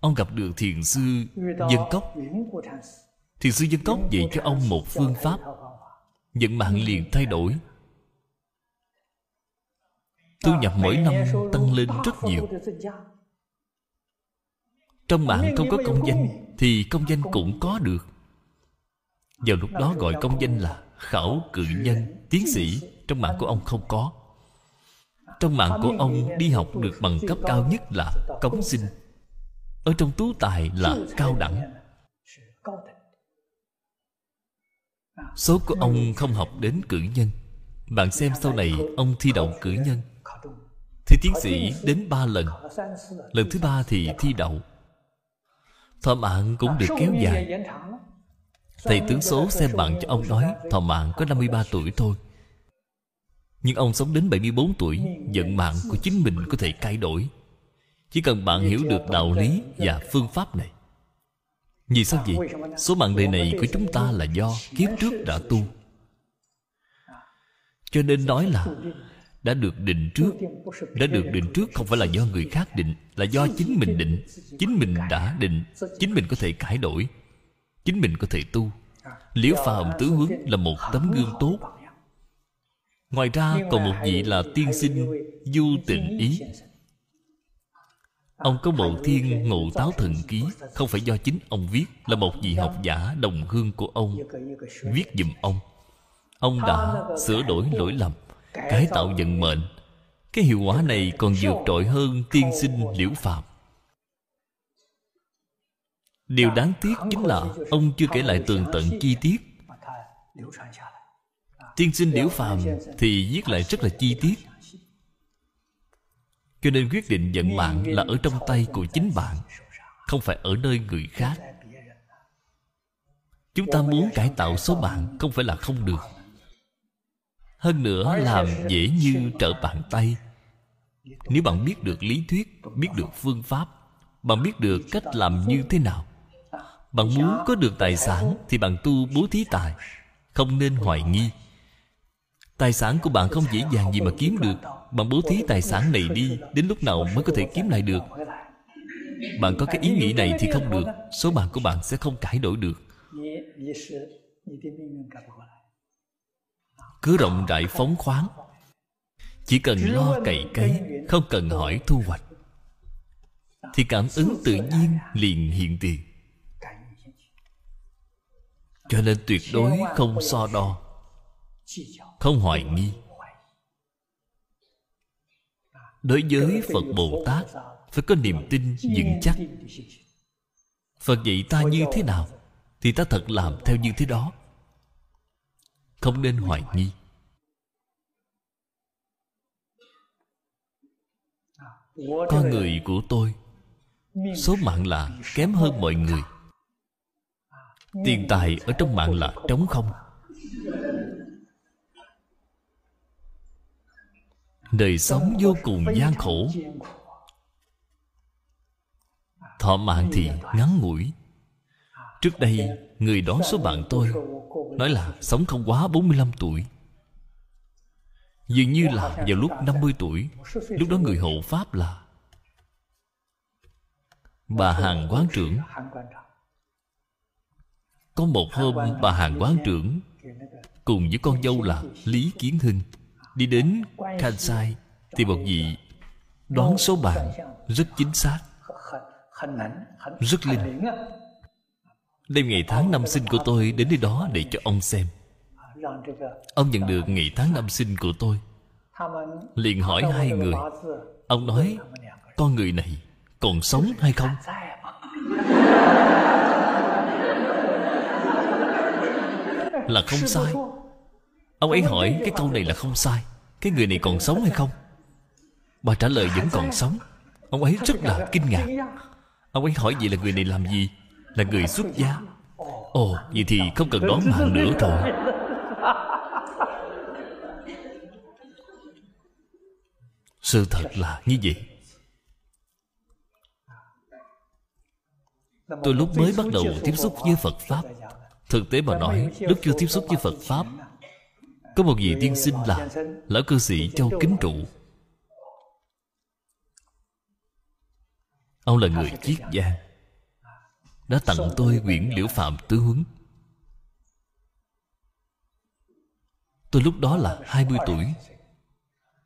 [SPEAKER 2] Ông gặp được thiền sư dân cốc. thiền sư dân cốc dạy cho ông một phương pháp. Vận mạng liền thay đổi thu nhập mỗi năm tăng lên rất nhiều. Trong mạng không có công danh thì công danh cũng có được. Vào lúc đó gọi công danh là khảo cự nhân tiến sĩ. Trong mạng của ông không có. Trong mạng của ông đi học được bằng cấp cao nhất là cống sinh. Ở trong tú tài là cao đẳng. Số của ông không học đến cử nhân. Bạn xem sau này ông thi đậu cử nhân thi tiến sĩ đến ba lần lần thứ ba thì thi đậu thọ mạng cũng được kéo dài thầy tướng số xem bạn cho ông nói thọ mạng có 53 tuổi thôi nhưng ông sống đến 74 tuổi Vận mạng của chính mình có thể thay đổi Chỉ cần bạn hiểu được đạo lý Và phương pháp này Vì sao vậy? Số mạng đời này của chúng ta là do Kiếp trước đã tu cho nên nói là đã được định trước. Đã được định trước không phải là do người khác định, là do chính mình định. Chính mình đã định. Chính mình có thể cải đổi. Chính mình có thể tu. Liễu phàm tứ hướng là một tấm gương tốt. Ngoài ra còn một vị là tiên sinh du tịnh ý. Ông có bộ thiên ngộ táo thần ký, không phải do chính ông viết, là một vị học giả đồng hương của ông. Viết giùm ông. Ông đã sửa đổi lỗi lầm cải tạo vận mệnh. Cái hiệu quả này còn vượt trội hơn tiên sinh liễu phàm. Điều đáng tiếc chính là ông chưa kể lại tường tận chi tiết. tiên sinh liễu phàm thì viết lại rất là chi tiết. Cho nên quyết định vận mạng là ở trong tay của chính bạn không phải ở nơi người khác. chúng ta muốn cải tạo số bạn không phải là không được hơn nữa làm dễ như trở bàn tay. Nếu bạn biết được lý thuyết biết được phương pháp bạn biết được cách làm như thế nào bạn muốn có được tài sản thì bạn tu bố thí tài không nên hoài nghi. Tài sản của bạn không dễ dàng gì mà kiếm được. Bạn bố thí tài sản này đi đến lúc nào mới có thể kiếm lại được. Bạn có cái ý nghĩ này thì không được số bạn của bạn sẽ không cải đổi được cứ rộng rãi phóng khoáng. Chỉ cần lo cày cấy không cần hỏi thu hoạch thì cảm ứng tự nhiên liền hiện tiền. cho nên tuyệt đối không so đo không hoài nghi. đối với phật bồ tát phải có niềm tin vững chắc. phật dạy ta như thế nào thì ta thật làm theo như thế đó không nên hoài nghi. Con người của tôi, số mạng là kém hơn mọi người. Tiền tài ở trong mạng là trống không. Đời sống vô cùng gian khổ. Thọ mạng thì ngắn ngủi trước đây, người đón số bạn tôi nói là sống không quá 45 tuổi. Dường như là vào lúc 50 tuổi, lúc đó người hộ pháp là bà hàng quán trưởng. Có một hôm, bà hàng quán trưởng cùng với con dâu là lý kiến hưng đi đến kansai thì một vị đoán số bạn rất chính xác, rất linh. Đêm ngày tháng năm sinh của tôi đến đây đó để cho ông xem. Ông nhận được ngày tháng năm sinh của tôi. Liền hỏi hai người. Ông nói Con người này còn sống hay không? Là không sai. Ông ấy hỏi cái câu này là không sai. Cái người này còn sống hay không? Bà trả lời vẫn còn sống. Ông ấy rất là kinh ngạc. Ông ấy hỏi vậy là người này làm gì là người xuất gia. Ồ, vậy thì không cần đón mạng nữa rồi. Sự thật là như vậy. Tôi lúc mới bắt đầu tiếp xúc với Phật Pháp. Thực tế mà nói, Lúc chưa tiếp xúc với Phật Pháp, Có một vị tiên sinh là Lão cư sĩ Châu Kính Trụ. Ông là người chiết giang đã tặng tôi quyển liễu phạm tứ huấn. Tôi lúc đó là 20 tuổi.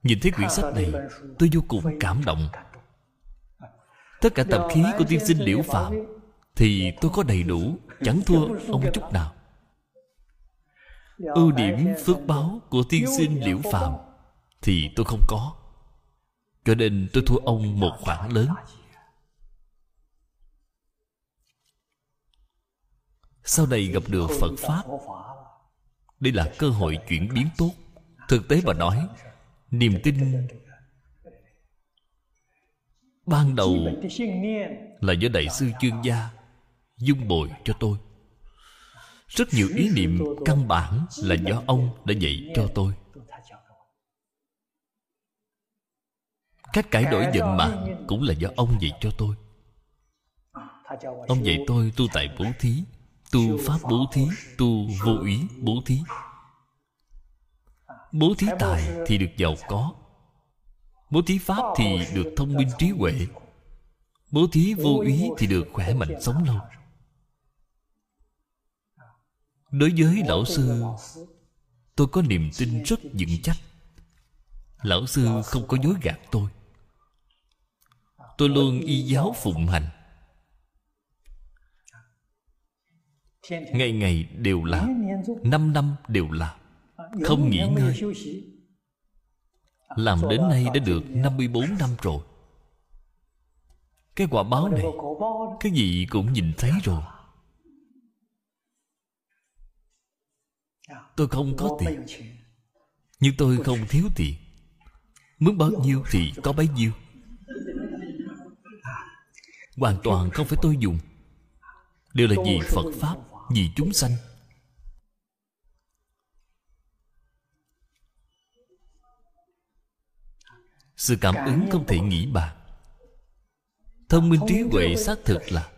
[SPEAKER 2] Nhìn thấy quyển sách này, Tôi vô cùng cảm động. Tất cả tập khí của tiên sinh liễu phạm Thì tôi có đầy đủ, Chẳng thua ông chút nào. Ưu điểm phước báo của tiên sinh liễu phạm Thì tôi không có. Cho nên tôi thua ông một khoản lớn. Sau này gặp được Phật Pháp, Đây là cơ hội chuyển biến tốt. Thực tế mà nói, Niềm tin Ban đầu Là do Đại sư chuyên gia Dung bồi cho tôi. Rất nhiều ý niệm căn bản Là do ông đã dạy cho tôi. Cách cải đổi vận mạng Cũng là do ông dạy cho tôi. Ông dạy tôi tu tại bố thí. Tu pháp bố thí Tu vô ý bố thí. Bố thí tài thì được giàu có. Bố thí pháp thì được thông minh trí huệ. Bố thí vô úy thì được khỏe mạnh sống lâu. Đối với lão sư tôi có niềm tin rất vững chắc. Lão sư không có dối gạt tôi. Tôi luôn y giáo phụng hành ngày ngày đều làm năm năm đều làm không nghỉ ngơi. làm đến nay đã được 54 năm rồi. Cái quả báo này Cái gì cũng nhìn thấy rồi. Tôi không có tiền. Nhưng tôi không thiếu tiền. Muốn bao nhiêu thì có bấy nhiêu. Hoàn toàn không phải tôi dùng. Đều là vì Phật Pháp Vì chúng sanh. Sự cảm ứng không thể nghĩ bàn Thông minh trí huệ xác thực là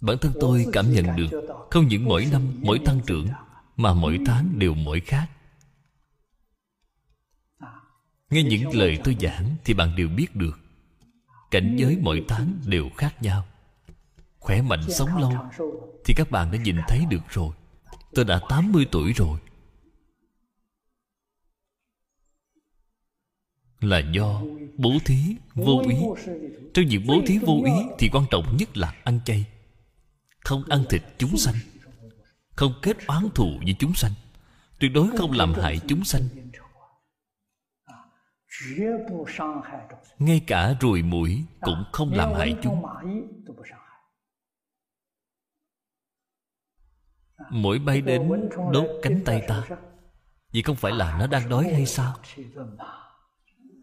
[SPEAKER 2] Bản thân tôi cảm nhận được Không những mỗi năm mỗi tăng trưởng Mà mỗi tháng đều mỗi khác. Nghe những lời tôi giảng Thì bạn đều biết được Cảnh giới mỗi tháng đều khác nhau Khỏe mạnh sống lâu Thì các bạn đã nhìn thấy được rồi. Tôi đã 80 tuổi rồi. Là do bố thí vô ý. Trong việc bố thí vô ý Thì quan trọng nhất là ăn chay. Không ăn thịt chúng sanh. Không kết oán thù với chúng sanh. Tuyệt đối không làm hại chúng sanh. Ngay cả ruồi mũi cũng không làm hại chúng mỗi bay đến đốt cánh tay ta. Vậy không phải là nó đang đói hay sao?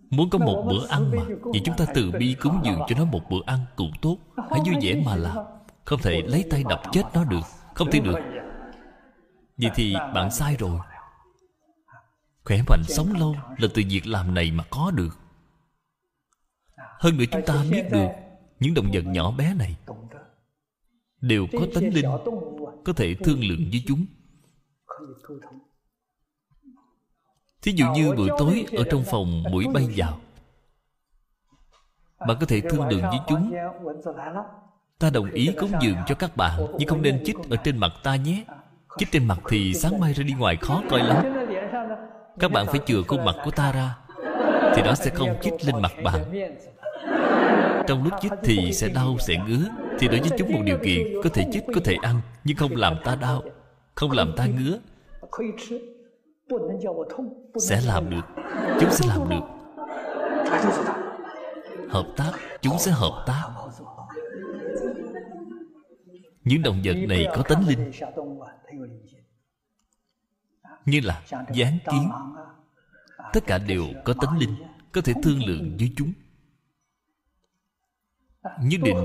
[SPEAKER 2] Muốn có một bữa ăn mà Vậy chúng ta từ bi cúng dường cho nó một bữa ăn cũng tốt, Hãy vui vẻ mà làm. Không thể lấy tay đập chết nó được, Không thể được. Vậy thì bạn sai rồi. Khỏe mạnh sống lâu Là từ việc làm này mà có được. Hơn nữa chúng ta biết được Những động vật nhỏ bé này Đều có tánh linh Có thể thương lượng với chúng. Thí dụ như buổi tối Ở trong phòng mũi bay vào Bạn có thể thương lượng với chúng. Ta đồng ý cúng dường cho các bạn Nhưng không nên chích ở trên mặt ta nhé. Chích trên mặt thì sáng mai ra đi ngoài khó coi lắm. Các bạn phải chừa khuôn mặt của ta ra Thì nó sẽ không chích lên mặt bạn. Trong lúc chích thì sẽ đau, sẽ ngứa thì đối với chúng một điều kiện Có thể chích, có thể ăn Nhưng không làm ta đau Không làm ta ngứa. Sẽ làm được chúng sẽ làm được. Hợp tác chúng sẽ hợp tác. Những động vật này có tánh linh như là gián kiến. Tất cả đều có tánh linh có thể thương lượng với chúng. Nhất định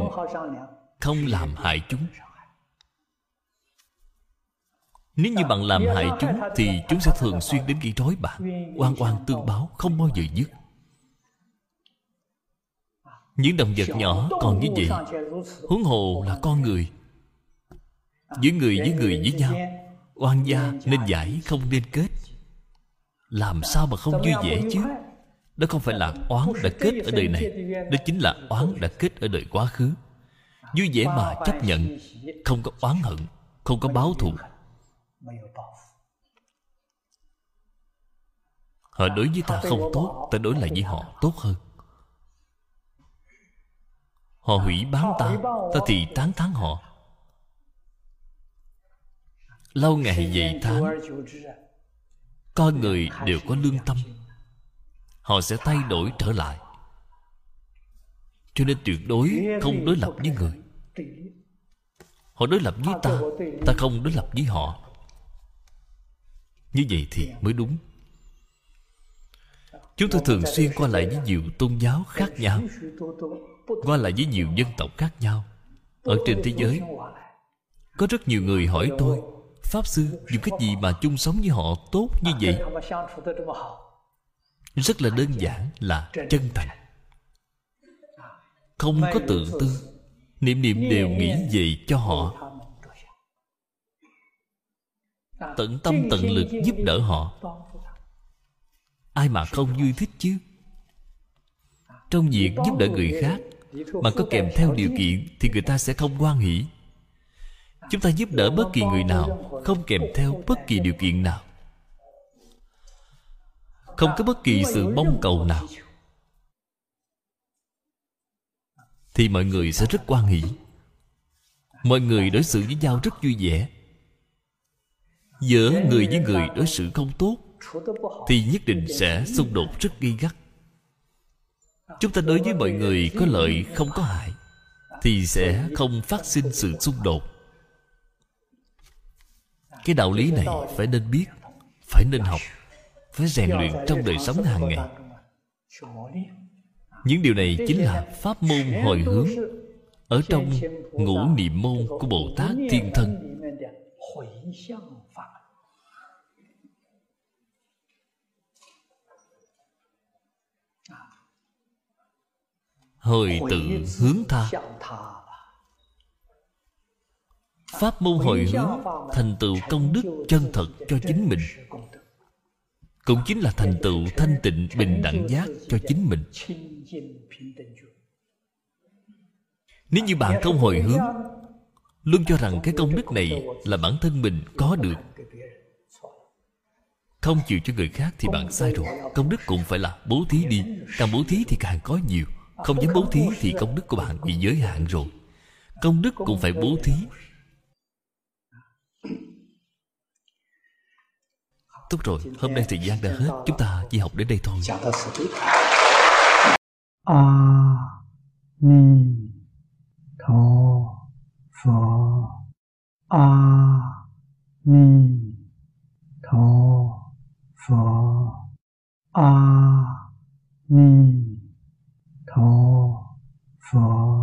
[SPEAKER 2] không làm hại chúng. Nếu như bạn làm hại chúng, Thì chúng sẽ thường xuyên đến gây rối bạn. Oan oan tương báo, không bao giờ dứt. Những động vật nhỏ còn như vậy, Huống hồ là con người. Giữa người với người với nhau, Oan gia nên giải không nên kết. Làm sao mà không vui vẻ chứ? Đó không phải là oán đã kết ở đời này, Đó chính là oán đã kết ở đời quá khứ. Vui vẻ mà chấp nhận, Không có oán hận, Không có báo thù. Họ đối với ta không tốt, Ta đối lại với họ tốt hơn. Họ hủy bán ta Ta thì tán thán họ. Lâu ngày vậy tháng Con người đều có lương tâm. Họ sẽ thay đổi trở lại. Cho nên tuyệt đối không đối lập với người. Họ đối lập với ta Ta không đối lập với họ. Như vậy thì mới đúng. Chúng tôi thường xuyên qua lại với nhiều tôn giáo khác nhau Qua lại với nhiều dân tộc khác nhau. Ở trên thế giới Có rất nhiều người hỏi tôi Pháp Sư dùng cách gì mà chung sống với họ tốt như vậy? Rất là đơn giản là chân thành. Không có tự tư Niệm niệm đều nghĩ về cho họ. Tận tâm tận lực giúp đỡ họ. Ai mà không vui thích chứ? Trong việc giúp đỡ người khác mà có kèm theo điều kiện thì người ta sẽ không quan hỷ. Chúng ta giúp đỡ bất kỳ người nào không kèm theo bất kỳ điều kiện nào. Không có bất kỳ sự mong cầu nào thì mọi người sẽ rất quan hỷ. Mọi người đối xử với nhau rất vui vẻ. Giữa người với người đối xử không tốt thì nhất định sẽ xung đột rất gay gắt. Chúng ta đối với mọi người có lợi không có hại thì sẽ không phát sinh sự xung đột. Cái đạo lý này phải nên biết, phải nên học, phải rèn luyện trong đời sống hàng ngày những điều này chính là pháp môn hồi hướng. Ở trong ngũ niệm môn của bồ tát thiên thân hồi tự hướng tha. Pháp môn hồi hướng thành tựu công đức chân thật cho chính mình. Cũng chính là thành tựu thanh tịnh bình đẳng giác cho chính mình nếu như bạn không hồi hướng luôn cho rằng cái công đức này là bản thân mình có được không chịu cho người khác thì bạn sai rồi. Công đức cũng phải là bố thí đi. Càng bố thí thì càng có nhiều. Không dám bố thí thì công đức của bạn bị giới hạn rồi. Công đức cũng phải bố thí. Tốt rồi hôm nay thời gian đã hết. Chúng ta chỉ học đến đây thôi
[SPEAKER 1] 阿弥陀佛。阿弥陀佛。阿弥陀佛。